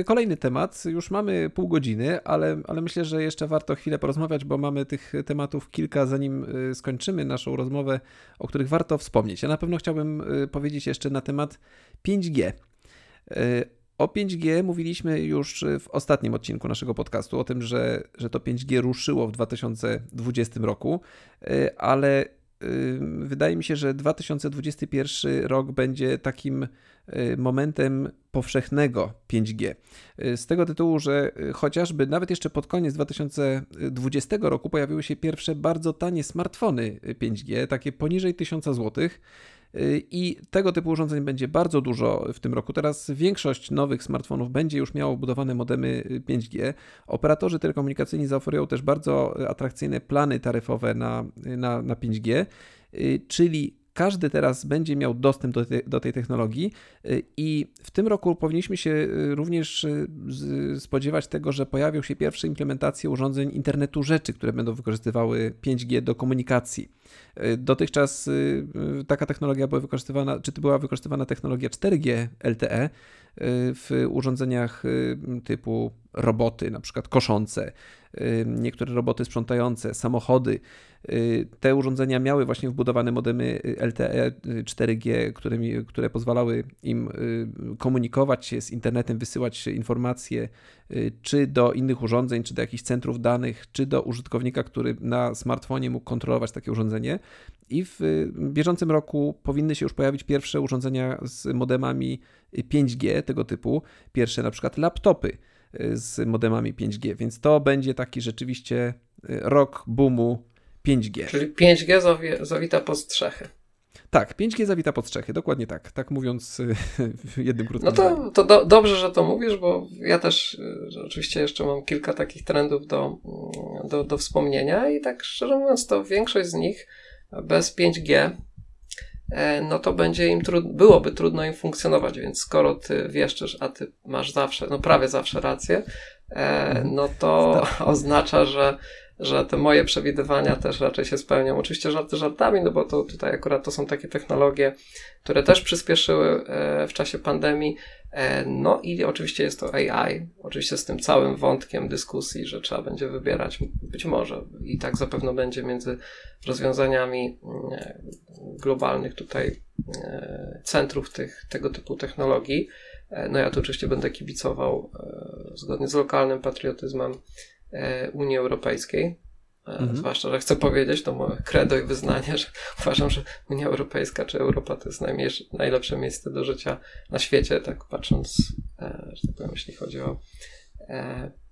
kolejny temat. Już mamy pół godziny, ale, ale myślę, że jeszcze warto chwilę porozmawiać, bo mamy tych tematów kilka, zanim y, skończymy naszą rozmowę, o których warto wspomnieć. Ja na pewno chciałbym y, powiedzieć jeszcze na temat 5G. O 5G mówiliśmy już w ostatnim odcinku naszego podcastu, o tym, że, że to 5G ruszyło w 2020 roku, y, ale y, wydaje mi się, że 2021 rok będzie takim y, momentem powszechnego 5G. Z tego tytułu, że chociażby nawet jeszcze pod koniec 2020 roku pojawiły się pierwsze bardzo tanie smartfony 5G, takie poniżej 1000 złotych i tego typu urządzeń będzie bardzo dużo w tym roku. Teraz większość nowych smartfonów będzie już miało budowane modemy 5G. Operatorzy telekomunikacyjni zaoferują też bardzo atrakcyjne plany taryfowe na, na, na 5G, czyli każdy teraz będzie miał dostęp do, te, do tej technologii y, i w tym roku powinniśmy się y, również y, spodziewać tego, że pojawią się pierwsze implementacje urządzeń internetu rzeczy, które będą wykorzystywały 5G do komunikacji. Dotychczas taka technologia była wykorzystywana, czy była wykorzystywana technologia 4G LTE w urządzeniach typu roboty, na przykład koszące, niektóre roboty sprzątające, samochody. Y, te urządzenia miały właśnie wbudowane modemy LTE 4G, które, które pozwalały im y, komunikować się z internetem, wysyłać informacje y, czy do innych urządzeń, czy do jakichś centrów danych, czy do użytkownika, który na smartfonie mógł kontrolować takie urządzenie. I w bieżącym roku powinny się już pojawić pierwsze urządzenia z modemami 5G tego typu, pierwsze na przykład laptopy z modemami 5G, więc to będzie taki rzeczywiście rok boomu 5G. Czyli 5G zawi zawita pod strzechy. Tak, 5G zawita pod strzechy, dokładnie tak. Tak mówiąc jednym krótkim No to, to do, dobrze, że to mówisz, bo ja też oczywiście jeszcze mam kilka takich trendów do, do, do wspomnienia i tak szczerze mówiąc, to większość z nich bez 5G e, no to będzie im trud, byłoby trudno im funkcjonować, więc skoro ty wieszczysz, a ty masz zawsze, no prawie zawsze rację, e, no to oznacza, że że te moje przewidywania też raczej się spełnią. Oczywiście żarty żartami, no bo to tutaj akurat to są takie technologie, które też przyspieszyły e, w czasie pandemii. E, no i oczywiście jest to AI, oczywiście z tym całym wątkiem dyskusji, że trzeba będzie wybierać, być może i tak zapewne będzie między rozwiązaniami e, globalnych tutaj centrów tych, tego typu technologii. No ja tu oczywiście będę kibicował zgodnie z lokalnym patriotyzmem E, Unii Europejskiej. E, mhm. Zwłaszcza, że chcę powiedzieć, to moje credo i wyznanie, że uważam, że Unia Europejska czy Europa to jest najlepsze miejsce do życia na świecie, tak patrząc, e, że tak powiem, jeśli chodzi o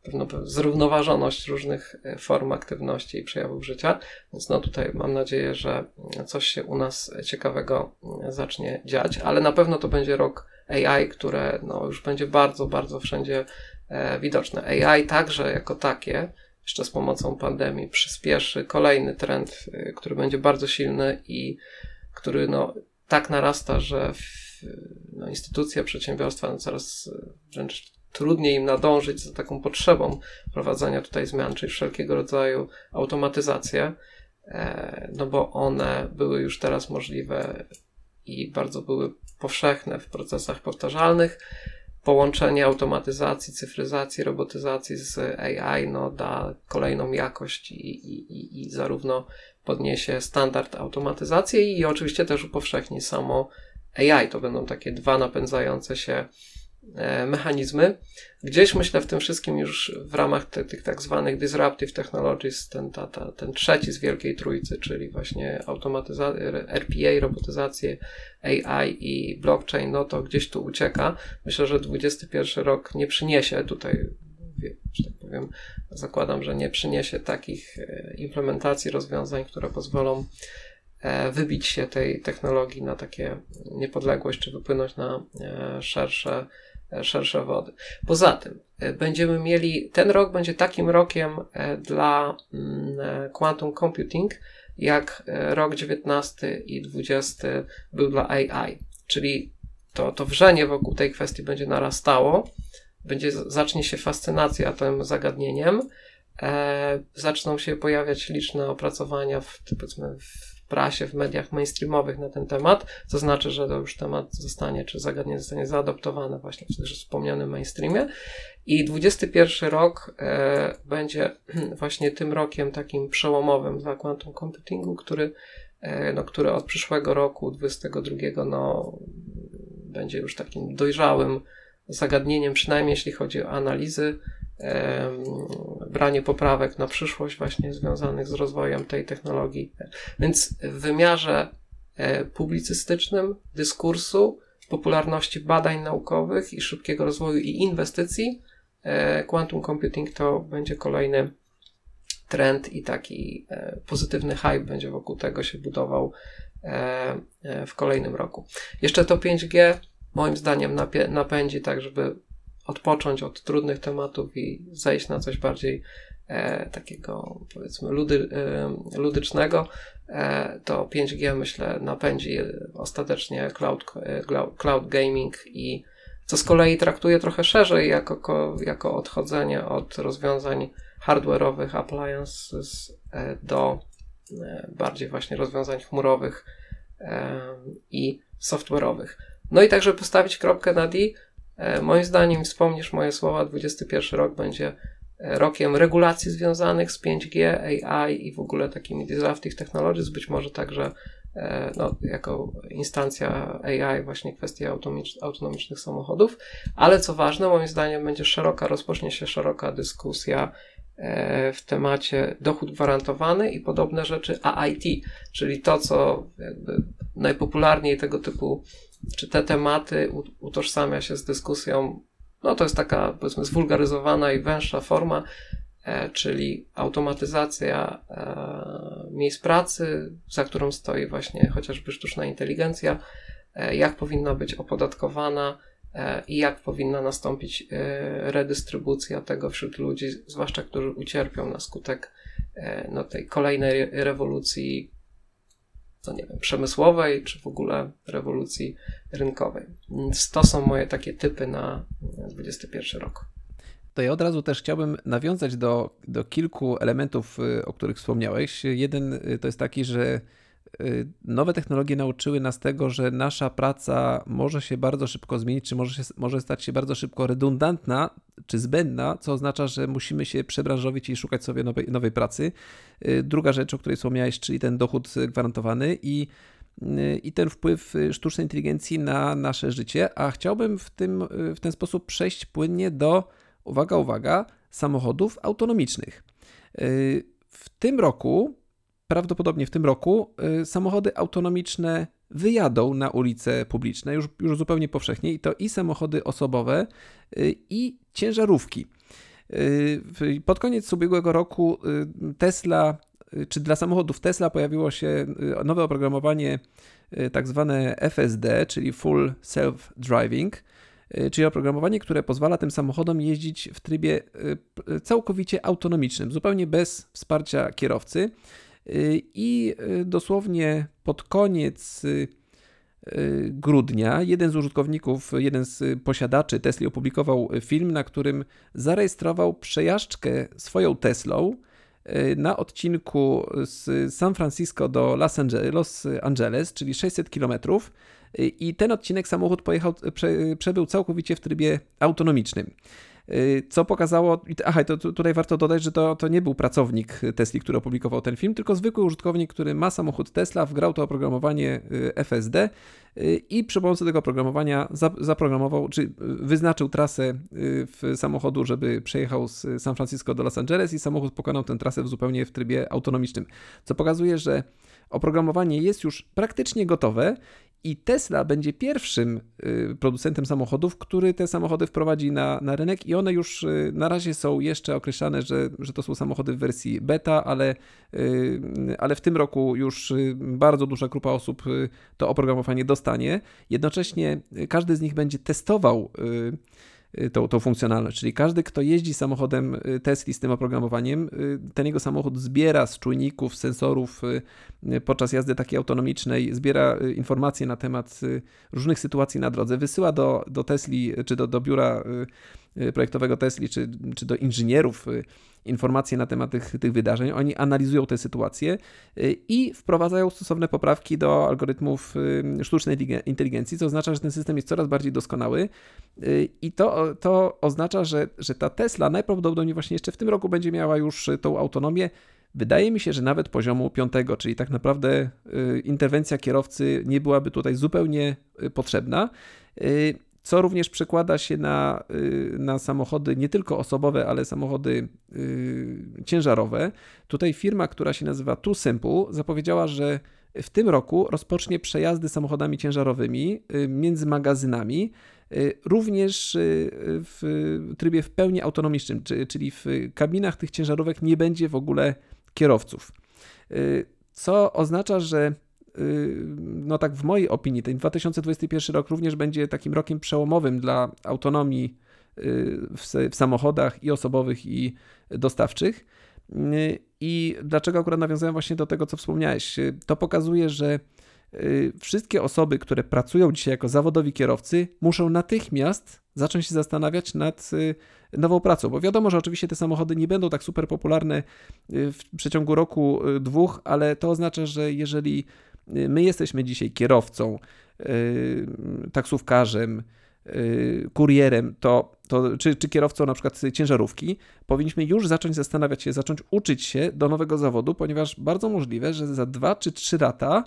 pewną zrównoważoność różnych form aktywności i przejawów życia. Więc no tutaj mam nadzieję, że coś się u nas ciekawego zacznie dziać, ale na pewno to będzie rok AI, które no, już będzie bardzo, bardzo wszędzie E, widoczne. AI także jako takie, jeszcze z pomocą pandemii, przyspieszy kolejny trend, e, który będzie bardzo silny i który no, tak narasta, że w, no, instytucje, przedsiębiorstwa no, coraz e, wręcz trudniej im nadążyć za taką potrzebą prowadzenia tutaj zmian, czyli wszelkiego rodzaju automatyzację, no bo one były już teraz możliwe i bardzo były powszechne w procesach powtarzalnych połączenie automatyzacji, cyfryzacji, robotyzacji z AI no, da kolejną jakość i, i, i zarówno podniesie standard automatyzacji i oczywiście też upowszechni samo AI. To będą takie dwa napędzające się mechanizmy. Gdzieś myślę w tym wszystkim już w ramach te, tych tak zwanych disruptive technologies, ten, ta, ta, ten trzeci z wielkiej trójcy, czyli właśnie automatyzację, RPA, robotyzację, AI i blockchain, no to gdzieś tu ucieka. Myślę, że 21 rok nie przyniesie tutaj, że tak powiem, zakładam, że nie przyniesie takich e, implementacji rozwiązań, które pozwolą e, wybić się tej technologii na takie niepodległość, czy wypłynąć na szersze szersze wody. Poza tym e, będziemy mieli, ten rok będzie takim rokiem e, dla mm, e, quantum computing, jak rok 19 i 20 był dla AI. Czyli to, to wrzenie wokół tej kwestii będzie narastało, będzie, zacznie się fascynacja tym zagadnieniem, e, zaczną się pojawiać liczne opracowania w, powiedzmy, w prasie, w mediach mainstreamowych na ten temat, co znaczy, że to już temat zostanie, czy zagadnienie zostanie zaadoptowane właśnie w już wspomnianym mainstreamie. I 21 rok e, będzie właśnie tym rokiem takim przełomowym dla quantum computingu, który, e, no, który od przyszłego roku, 22, no, będzie już takim dojrzałym zagadnieniem, przynajmniej jeśli chodzi o analizy branie poprawek na przyszłość właśnie związanych z rozwojem tej technologii. Więc w wymiarze e, publicystycznym, dyskursu, popularności badań naukowych i szybkiego rozwoju i inwestycji, e, quantum computing to będzie kolejny trend i taki e, pozytywny hype będzie wokół tego się budował w kolejnym roku. Jeszcze to 5G moim zdaniem napędzi tak, żeby odpocząć od trudnych tematów i zejść na coś bardziej e, takiego powiedzmy ludy, e, ludycznego, e, to 5G myślę napędzi ostatecznie cloud, e, cloud gaming i co z kolei traktuje trochę szerzej jako, jako odchodzenie od rozwiązań hardware'owych appliances e, do e, bardziej właśnie rozwiązań chmurowych i software'owych. No i także postawić kropkę na D, moim zdaniem, wspomnisz moje słowa, 21 rok będzie e, rokiem regulacji związanych z 5G, AI i w ogóle takimi disruptive technologies, być może także e, no, jako instancja AI właśnie kwestia autonomicznych samochodów, ale co ważne, moim zdaniem będzie szeroka, rozpocznie się szeroka dyskusja w temacie dochód gwarantowany i podobne rzeczy AIT, czyli to, co najpopularniej tego typu czy te tematy utożsamia się z dyskusją, no to jest taka powiedzmy zwulgaryzowana i węższa forma, e, czyli automatyzacja e, miejsc pracy, za którą stoi właśnie chociażby sztuczna inteligencja, e, jak powinna być opodatkowana i jak powinna nastąpić redystrybucja tego wśród ludzi, zwłaszcza którzy ucierpią na skutek no, tej kolejnej rewolucji no nie wiem, przemysłowej, czy w ogóle rewolucji rynkowej. Więc to są moje takie typy na 21 rok. To ja od razu też chciałbym nawiązać do, do kilku elementów, y, o których wspomniałeś. Jeden y, to jest taki, że nowe technologie nauczyły nas tego, że nasza praca może się bardzo szybko zmienić, czy może, się, może stać się bardzo szybko redundantna, czy zbędna, co oznacza, że musimy się przebranżowić i szukać sobie nowej, nowej pracy. Y, druga rzecz, o której wspomniałeś, czyli ten dochód gwarantowany i, y, i ten wpływ sztucznej inteligencji na nasze życie. A chciałbym w, tym, w ten sposób przejść płynnie do, uwaga, uwaga, samochodów autonomicznych. W tym roku prawdopodobnie w tym roku y, samochody autonomiczne wyjadą na ulice publiczne już, już zupełnie powszechnie i to i samochody osobowe, y, i ciężarówki. Y, pod koniec ubiegłego roku Tesla, czy dla samochodów Tesla pojawiło się nowe oprogramowanie tak zwane FSD, czyli Full Self Driving, czyli oprogramowanie, które pozwala tym samochodom jeździć w trybie całkowicie autonomicznym, zupełnie bez wsparcia kierowcy. Y, I y, dosłownie pod koniec y, grudnia jeden z użytkowników, jeden z posiadaczy Tesla opublikował film, na którym zarejestrował przejażdżkę swoją Teslą na odcinku z San Francisco do Los Angeles, czyli 600 km. I ten odcinek samochód pojechał, prze, przebył całkowicie w trybie autonomicznym. Co pokazało, aha, to, tutaj warto dodać, że to, to nie był pracownik Tesla, który opublikował ten film, tylko zwykły użytkownik, który ma samochód Tesla, wgrał to oprogramowanie FSD i przy pomocy tego oprogramowania zaprogramował, czy wyznaczył trasę w samochodu, żeby przejechał z San Francisco do Los Angeles i samochód pokonał tę trasę w zupełnie w trybie autonomicznym, co pokazuje, że oprogramowanie jest już praktycznie gotowe i Tesla będzie pierwszym y, producentem samochodów, który te samochody wprowadzi na, na rynek i one już y, na razie są jeszcze określane, że, że to są samochody w wersji beta, ale, y, ale w tym roku już bardzo duża grupa osób to oprogramowanie dostanie. Jednocześnie każdy z nich będzie testował tą, tą funkcjonalność. Czyli każdy, kto jeździ samochodem y, Tesla z tym oprogramowaniem, y, ten jego samochód zbiera z czujników, sensorów podczas jazdy takiej autonomicznej, zbiera informacje na temat różnych sytuacji na drodze, wysyła do, do Tesli czy do, do biura projektowego Tesli, czy, czy do inżynierów informacje na temat tych, tych wydarzeń. Oni analizują te sytuacje i wprowadzają stosowne poprawki do algorytmów sztucznej inteligencji, co oznacza, że ten system jest coraz bardziej doskonały i to to oznacza, że, że ta Tesla najprawdopodobniej właśnie jeszcze w tym roku będzie miała już tą autonomię. Wydaje mi się, że nawet poziomu piątego, czyli tak naprawdę y, interwencja kierowcy nie byłaby tutaj zupełnie y, potrzebna y, co również przekłada się na, na samochody nie tylko osobowe, ale samochody ciężarowe. Tutaj firma, która się nazywa Too Simple, zapowiedziała, że w tym roku rozpocznie przejazdy samochodami ciężarowymi między magazynami. Y, również y, w trybie w pełni autonomicznym, czyli w kabinach tych ciężarówek nie będzie w ogóle kierowców. Y, co oznacza, że no tak w mojej opinii, ten 2021 rok również będzie takim rokiem przełomowym dla autonomii w, w samochodach i osobowych, i dostawczych. I dlaczego akurat nawiązałem właśnie do tego, co wspomniałeś? To pokazuje, że Y, wszystkie osoby, które pracują dzisiaj jako zawodowi kierowcy, muszą natychmiast zacząć się zastanawiać nad y, nową pracą, bo wiadomo, że oczywiście te samochody nie będą tak super popularne y, w przeciągu roku, dwóch, ale to oznacza, że jeżeli my jesteśmy dzisiaj kierowcą, taksówkarzem, kurierem, to, to, czy, czy kierowcą na przykład ciężarówki, powinniśmy już zacząć zastanawiać się, zacząć uczyć się do nowego zawodu, ponieważ bardzo możliwe, że za dwa czy trzy lata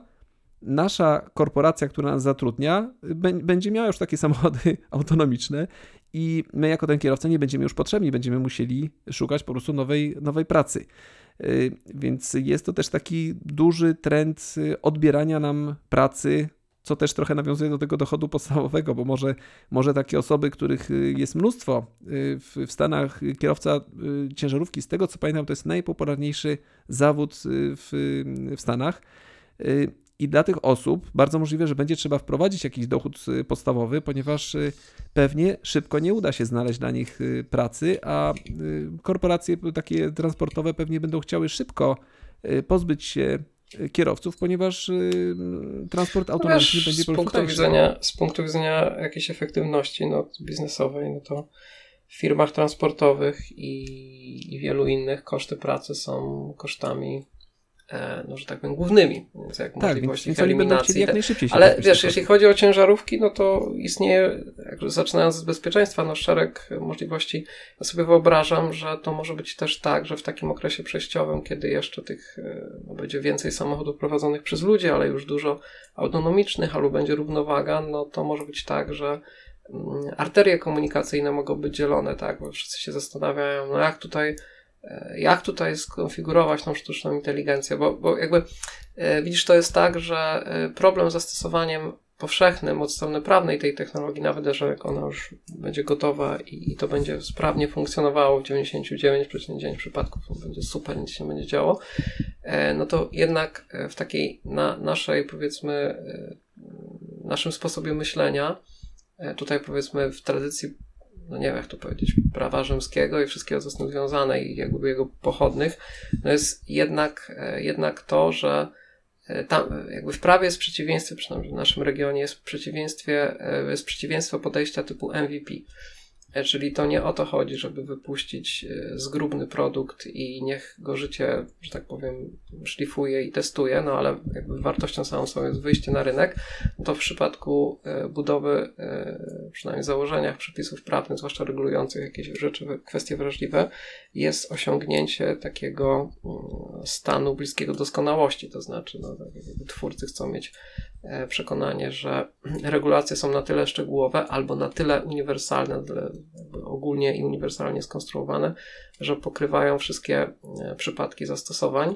nasza korporacja, która nas zatrudnia, będzie miała już takie samochody autonomiczne i my jako ten kierowca nie będziemy już potrzebni, będziemy musieli szukać po prostu nowej, nowej pracy. Y, więc jest to też taki duży trend y, odbierania nam pracy, co też trochę nawiązuje do tego dochodu podstawowego, bo może, może takie osoby, których y, jest mnóstwo w, w Stanach, kierowca ciężarówki, z tego co pamiętam, to jest najpopularniejszy zawód w, w Stanach i dla tych osób bardzo możliwe, że będzie trzeba wprowadzić jakiś dochód y, podstawowy, ponieważ y, pewnie szybko nie uda się znaleźć dla nich y, pracy, a korporacje takie transportowe pewnie będą chciały szybko pozbyć się kierowców, ponieważ transport autonomiczny będzie z punktu widzenia Z punktu widzenia jakiejś efektywności no, biznesowej, no to w firmach transportowych i, i wielu innych koszty pracy są kosztami no, że tak powiem, głównymi, więc jak tak, możliwości więc, chcieli jak najszybciej Ale wiesz, jeśli chodzi o ciężarówki, no to istnieje, jak zaczynając z bezpieczeństwa, no szereg możliwości. Ja sobie wyobrażam, że to może być też tak, że w takim okresie przejściowym, kiedy jeszcze tych, e, no, będzie więcej samochodów prowadzonych przez ludzi, ale już dużo autonomicznych, albo będzie równowaga, no to może być tak, że mm, arterie komunikacyjne mogą być dzielone, tak, bo wszyscy się zastanawiają, no jak tutaj E, jak tutaj skonfigurować tą sztuczną inteligencję, bo, bo jakby e, widzisz, to jest tak, że e, problem z zastosowaniem powszechnym od strony prawnej tej technologii, nawet że ona już będzie gotowa i, i to będzie sprawnie funkcjonowało w 99,9 przypadków, będzie super, nic się nie będzie działo, no to jednak w takiej na, naszej, powiedzmy, naszym sposobie myślenia, tutaj powiedzmy w tradycji no nie wiem jak to powiedzieć, prawa rzymskiego i wszystkiego, co z tym związane i jakby jego pochodnych, no jest jednak, e, jednak to, że e, tam jakby w prawie jest przeciwieństwo, przynajmniej w naszym regionie jest przeciwieństwie, e, jest przeciwieństwo podejścia typu MVP. E, czyli to nie o to chodzi, żeby wypuścić e, zgrubny produkt i niech go życie, że tak powiem, szlifuje i testuje, no ale jakby wartością samą są jest wyjście na rynek. To w przypadku e, budowy, przynajmniej w założeniach przepisów prawnych, zwłaszcza regulujących jakieś rzeczy, kwestie wrażliwe, jest osiągnięcie takiego mm, stanu bliskiego doskonałości. To znaczy, no, tak twórcy chcą mieć przekonanie, że regulacje są na tyle szczegółowe albo na tyle uniwersalne, tyle ogólnie i uniwersalnie skonstruowane, że pokrywają wszystkie e, przypadki zastosowań.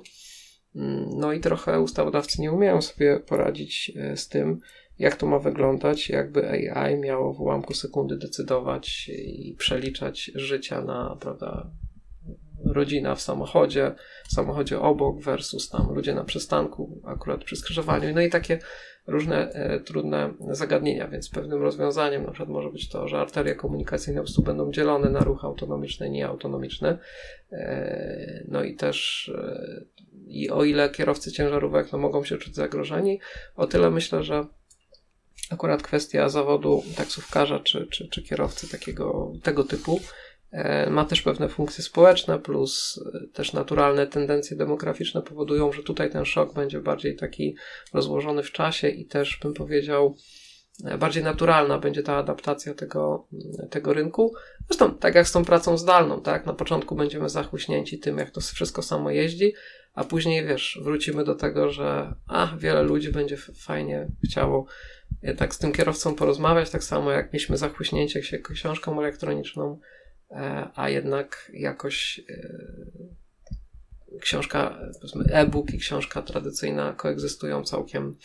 Mm, no i trochę ustawodawcy nie umieją sobie poradzić e, z tym, jak to ma wyglądać, jakby AI miało w ułamku sekundy decydować i przeliczać życia na, prawda, rodzina w samochodzie, w samochodzie obok versus tam ludzie na przystanku, akurat przy skrzyżowaniu. No i takie różne e, trudne zagadnienia, więc pewnym rozwiązaniem na przykład może być to, że arterie komunikacyjne po prostu będą dzielone na ruch autonomiczny i nieautonomiczny. E, no i też e, i o ile kierowcy ciężarówek no, mogą się czuć zagrożeni, o tyle myślę, że akurat kwestia zawodu taksówkarza czy, czy, czy kierowcy takiego, tego typu ma też pewne funkcje społeczne, plus e, też naturalne tendencje demograficzne powodują, że tutaj ten szok będzie bardziej taki rozłożony w czasie i też bym powiedział, e, bardziej naturalna będzie ta adaptacja tego, tego rynku. Zresztą, tak jak z tą pracą zdalną, tak? Na początku będziemy zachłyśnięci tym, jak to wszystko samo jeździ, a później wiesz, wrócimy do tego, że a, wiele ludzi będzie fajnie chciało tak z tym kierowcą porozmawiać, tak samo jak mieliśmy zachłyśnięcie się książką elektroniczną E, a jednak jakoś e, książka, e-book i książka tradycyjna koegzystują całkiem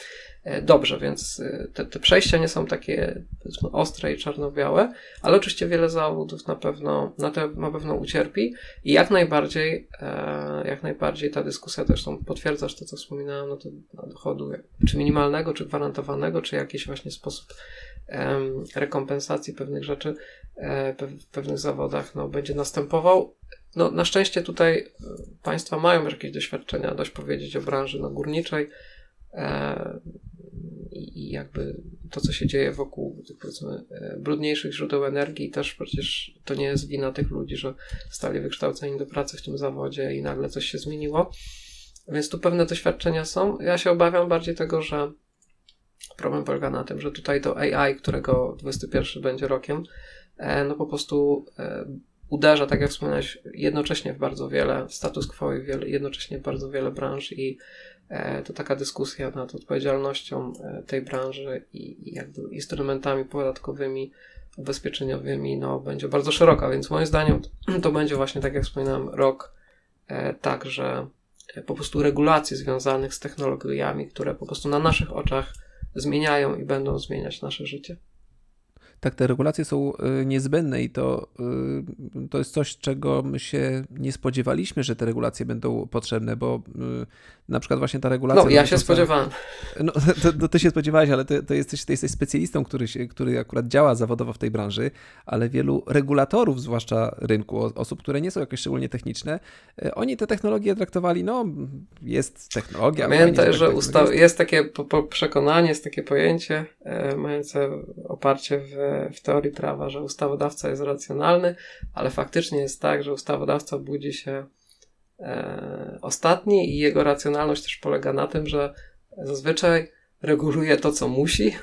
e, dobrze, więc te, te przejścia nie są takie ostre i czarno-białe, ale oczywiście wiele zawodów na pewno na, te, na pewno ucierpi i jak najbardziej jak najbardziej ta dyskusja też tam potwierdzasz to, co wspominałem, no to dochodu czy minimalnego, czy gwarantowanego, czy jakiś właśnie sposób rekompensacji pewnych rzeczy e, w pewnych zawodach no, będzie następował. No, na szczęście tutaj e, państwa mają już jakieś doświadczenia, dość powiedzieć o branży no, górniczej e, i jakby to, co się dzieje wokół tych powiedzmy brudniejszych źródeł energii, też przecież to nie jest wina tych ludzi, że stali wykształceni do pracy w tym zawodzie i nagle coś się zmieniło. Więc tu pewne doświadczenia są. Ja się obawiam bardziej tego, że Problem polega na tym, że tutaj to AI, którego 21 będzie rokiem, e, no po prostu e, uderza, tak jak wspomniałeś, jednocześnie w bardzo wiele status quo i wiele, jednocześnie w bardzo wiele branż i e, to taka dyskusja nad odpowiedzialnością tej branży i, jakby instrumentami podatkowymi, ubezpieczeniowymi, no będzie bardzo szeroka, więc moim zdaniem to będzie właśnie, tak jak wspominałem, rok tak, że po prostu regulacji związanych z technologiami, które po prostu na naszych oczach zmieniają i będą zmieniać nasze życie. Tak, te regulacje są y, niezbędne i to, y, to jest coś, czego my się nie spodziewaliśmy, że te regulacje będą potrzebne, bo y, na przykład właśnie ta regulacja... No, ja się spodziewałem. No, to, to, ty się spodziewałeś, ale ty, to jesteś, ty jesteś specjalistą, który, się, który akurat działa zawodowo w tej branży, ale wielu regulatorów, zwłaszcza rynku, osób, które nie są jakoś szczególnie techniczne, oni te technologie traktowali, no, jest technologia. Pamiętaj, że usta- jest takie po, po przekonanie, jest takie pojęcie e, mające oparcie w w teorii prawa, że ustawodawca jest racjonalny, ale faktycznie jest tak, że ustawodawca budzi się e, ostatni i jego racjonalność też polega na tym, że zazwyczaj reguluje to, co musi.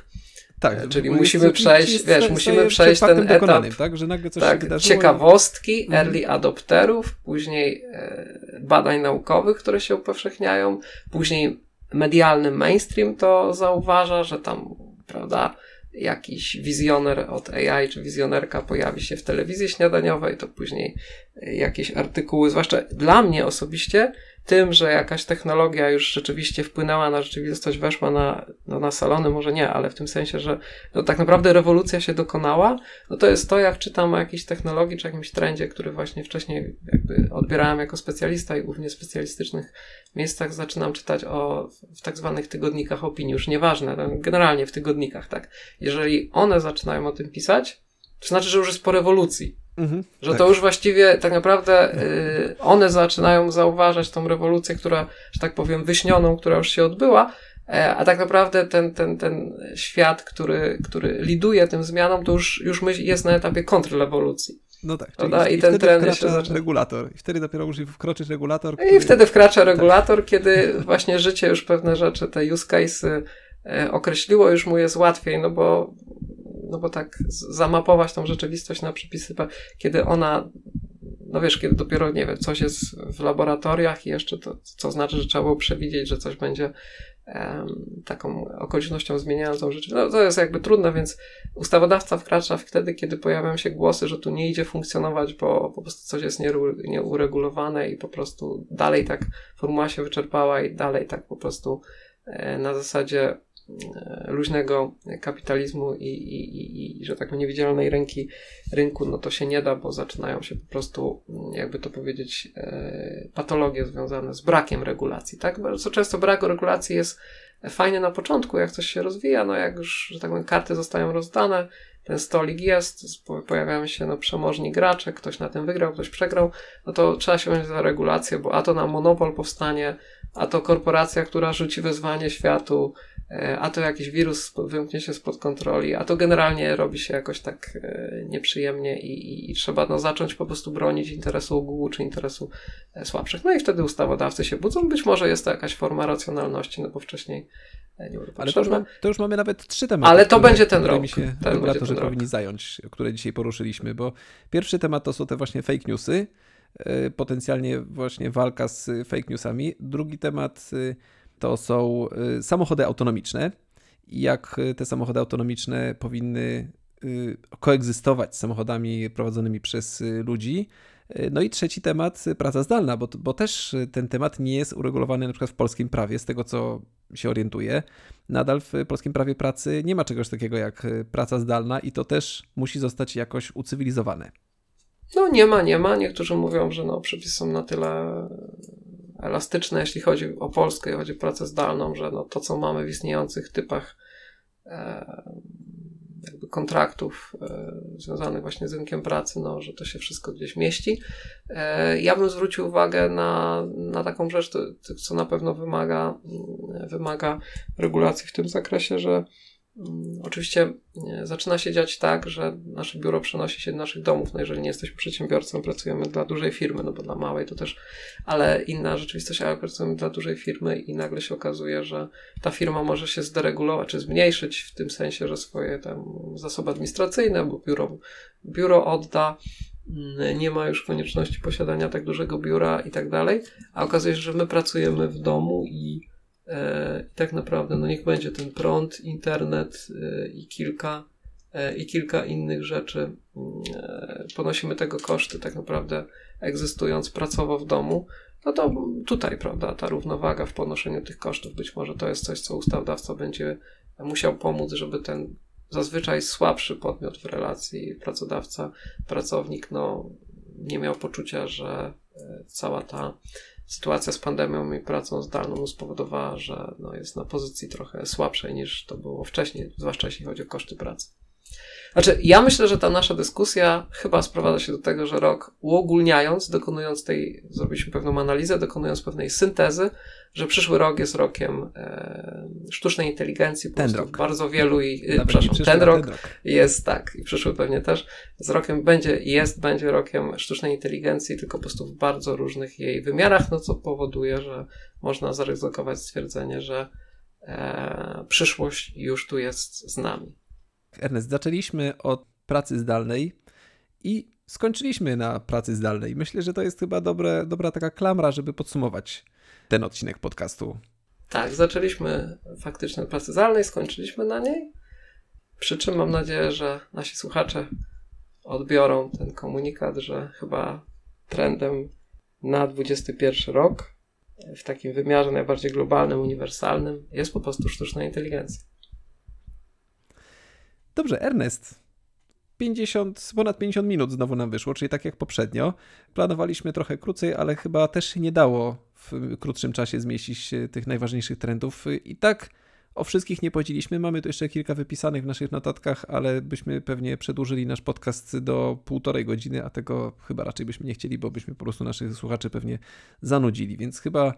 Tak, e, czyli musimy jest, przejść, jest, wiesz, musimy przejść ten etap tak, że nagle coś tak, się ciekawostki, i... early adopterów, później e, badań naukowych, które się upowszechniają, później medialny mainstream to zauważa, że tam, prawda, jakiś wizjoner od AI czy wizjonerka pojawi się w telewizji śniadaniowej, to później jakieś artykuły, zwłaszcza dla mnie osobiście, tym, że jakaś technologia już rzeczywiście wpłynęła na rzeczywistość, weszła na, no na salony, może nie, ale w tym sensie, że no tak naprawdę rewolucja się dokonała, no to jest to, jak czytam o jakiejś technologii czy jakimś trendzie, który właśnie wcześniej jakby odbierałem jako specjalista i głównie w specjalistycznych miejscach zaczynam czytać o w tak zwanych tygodnikach opinii, już nieważne, no generalnie w tygodnikach, tak. Jeżeli one zaczynają o tym pisać, to znaczy, że już jest po rewolucji. Mhm, że tak. to już właściwie tak naprawdę y, one zaczynają zauważać tą rewolucję, która, że tak powiem, wyśnioną, która już się odbyła, E, a tak naprawdę ten, ten, ten świat, który, który liduje tym zmianom, to już, już jest na etapie kontrrewolucji. No tak, czyli i, i ten trend się zaczyna. regulator. I wtedy dopiero musi wkroczyć regulator. Który... I wtedy wkracza regulator, tak. kiedy właśnie życie już pewne rzeczy, te use cases e, określiło, już mu jest łatwiej, no bo, no bo tak zamapować tą rzeczywistość na przepisy, kiedy ona no wiesz, kiedy dopiero, nie wiem, coś jest w laboratoriach i jeszcze to, co znaczy, że trzeba było przewidzieć, że coś będzie taką okolicznością zmieniającą rzeczy. No, to jest jakby trudne, więc ustawodawca wkracza wtedy, kiedy pojawiają się głosy, że tu nie idzie funkcjonować, bo po prostu coś jest nieuregulowane i po prostu dalej tak formuła się wyczerpała i dalej tak po prostu e, na zasadzie luźnego kapitalizmu i, i, i, i, że tak niewidzialnej ręki rynku, no to się nie da, bo zaczynają się po prostu, jakby to powiedzieć, e, patologie związane z brakiem regulacji, tak? Bardzo często brak regulacji jest fajny na początku, jak coś się rozwija, no jak już, że tak powiem, karty zostają rozdane, ten stolik jest, pojawiają się no, przemożni gracze, ktoś na tym wygrał, ktoś przegrał, no to trzeba się wziąć za regulację, bo a to na monopol powstanie, a to korporacja, która rzuci wyzwanie światu, E, a to jakiś wirus wymknie się spod kontroli, a to generalnie robi się jakoś tak e, nieprzyjemnie i, i, i, trzeba no, zacząć po prostu bronić interesu ogółu czy interesu e, słabszych. No i wtedy ustawodawcy się budzą. Być może jest to jakaś forma racjonalności, no bo wcześniej nie było Ale to już, to już, mamy nawet trzy tematy. Ale to które, będzie ten rok. się regulatorzy powinni zająć, które dzisiaj poruszyliśmy, bo pierwszy temat to są te właśnie fake newsy, potencjalnie właśnie walka z fake newsami. Drugi temat to są y, samochody autonomiczne i jak y, te samochody autonomiczne powinny y, koegzystować z samochodami prowadzonymi przez ludzi. No i trzeci temat, praca zdalna, bo, bo też ten temat nie jest uregulowany na przykład w polskim prawie, z tego co się orientuję. Nadal w polskim prawie pracy nie ma czegoś takiego jak praca zdalna i to też musi zostać jakoś ucywilizowane. No nie ma, nie ma. Niektórzy mówią, że no, przepisy są na tyle elastyczne, jeśli chodzi o Polskę i chodzi o pracę zdalną, że no to, co mamy w istniejących typach e, jakby kontraktów e, związanych właśnie z rynkiem pracy, no, że to się wszystko gdzieś mieści. E, ja bym zwrócił uwagę na, na taką rzecz, to, to, co na pewno wymaga, wymaga regulacji w tym zakresie, że Mm, oczywiście zaczyna się dziać tak, że nasze biuro przenosi się do naszych domów. No jeżeli nie jesteśmy przedsiębiorcą, pracujemy dla dużej firmy, no bo dla małej to też, ale inna rzeczywistość, ale pracujemy dla dużej firmy i nagle się okazuje, że ta firma może się zderegulować, czy zmniejszyć w tym sensie, że swoje tam zasoby administracyjne, bo biuro, biuro odda, mm, nie ma już konieczności posiadania tak dużego biura i tak dalej, a okazuje się, że my pracujemy w domu i I tak naprawdę, no niech będzie ten prąd, internet e, i kilka, e, i kilka innych rzeczy. Mm, ponosimy tego koszty, tak naprawdę egzystując pracowo w domu. No to tutaj, prawda, ta równowaga w ponoszeniu tych kosztów, być może to jest coś, co ustawodawca będzie musiał pomóc, żeby ten zazwyczaj słabszy podmiot w relacji pracodawca, pracownik, no nie miał poczucia, że cała ta sytuacja z pandemią i pracą zdalną spowodowała, że no, jest na pozycji trochę słabszej niż to było wcześniej, zwłaszcza jeśli chodzi o koszty pracy. Znaczy, ja myślę, że ta nasza dyskusja chyba sprowadza się do tego, że rok uogólniając, dokonując tej, zrobiliśmy pewną analizę, dokonując pewnej syntezy, że przyszły rok jest rokiem e, sztucznej inteligencji. Ten rok. Bardzo wielu i, e, przepraszam, ten rok, ten rok jest tak i przyszły pewnie też z rokiem będzie, jest, będzie rokiem sztucznej inteligencji, tylko po prostu w bardzo różnych jej wymiarach, no co powoduje, że można zaryzykować stwierdzenie, że e, przyszłość już tu jest z nami. Ernest, zaczęliśmy od pracy zdalnej i skończyliśmy na pracy zdalnej. Myślę, że to jest chyba dobre, dobra taka klamra, żeby podsumować ten odcinek podcastu. Tak, zaczęliśmy faktycznie od pracy zdalnej, skończyliśmy na niej. Przy czym mam nadzieję, że nasi słuchacze odbiorą ten komunikat, że chyba trendem na 21 rok w takim wymiarze najbardziej globalnym, uniwersalnym jest po prostu sztuczna inteligencja. Dobrze, Ernest. 50, ponad 50 minut znowu nam wyszło, czyli tak jak poprzednio. Planowaliśmy trochę krócej, ale chyba też się nie dało w krótszym czasie zmieścić tych najważniejszych trendów. I tak o wszystkich nie powiedzieliśmy. Mamy tu jeszcze kilka wypisanych w naszych notatkach, ale byśmy pewnie przedłużyli nasz podcast do półtorej godziny, a tego chyba raczej byśmy nie chcieli, bo byśmy po prostu naszych słuchaczy pewnie zanudzili. Więc chyba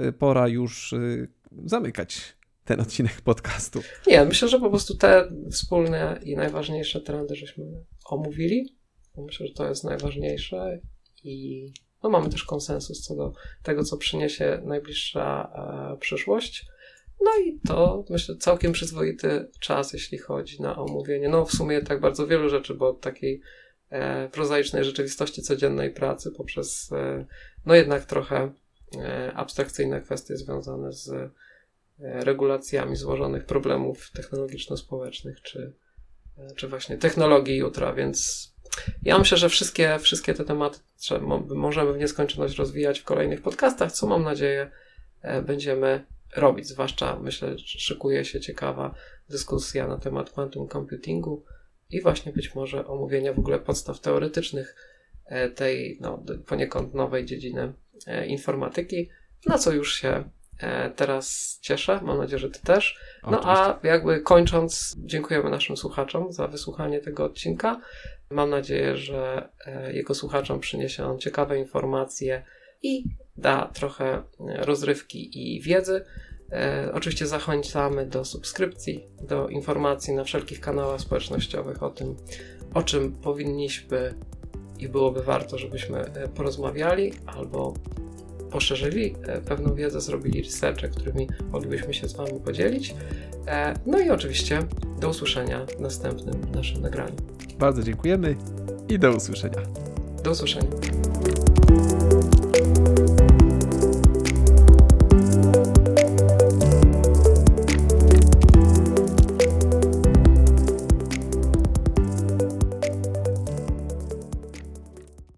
y, pora już y, zamykać ten odcinek podcastu. Nie, myślę, że po prostu te wspólne i najważniejsze trendy żeśmy omówili. Myślę, że to jest najważniejsze i no mamy też konsensus co do tego, co przyniesie najbliższa e, przyszłość. No i to myślę całkiem przyzwoity czas, jeśli chodzi na omówienie. No w sumie tak bardzo wielu rzeczy, bo od takiej e, prozaicznej rzeczywistości codziennej pracy poprzez e, no jednak trochę e, abstrakcyjne kwestie związane z regulacjami złożonych problemów technologiczno-społecznych, czy, e, czy właśnie technologii jutra, więc ja myślę, że wszystkie, wszystkie te tematy możemy w nieskończoność rozwijać w kolejnych podcastach, co mam nadzieję e, będziemy robić. Zwłaszcza myślę, że szykuje się ciekawa dyskusja na temat quantum computingu i właśnie być może omówienia w ogóle podstaw teoretycznych e, tej no, poniekąd nowej dziedziny e, informatyki, na co już się e, teraz cieszę. Mam nadzieję, że Ty też. No a jakby kończąc, dziękujemy naszym słuchaczom za wysłuchanie tego odcinka. Mam nadzieję, że e, jego słuchaczom przyniesie on ciekawe informacje i da trochę e, rozrywki i wiedzy. E, Oczywiście zachęcamy do subskrypcji, do informacji na wszelkich kanałach społecznościowych o tym, o czym powinniśmy i byłoby warto, żebyśmy e, porozmawiali albo poszerzyli e, pewną wiedzę, zrobili researche, którymi moglibyśmy się z Wami podzielić. E, No i oczywiście do usłyszenia w następnym naszym nagraniu. Bardzo dziękujemy i do usłyszenia. Do usłyszenia.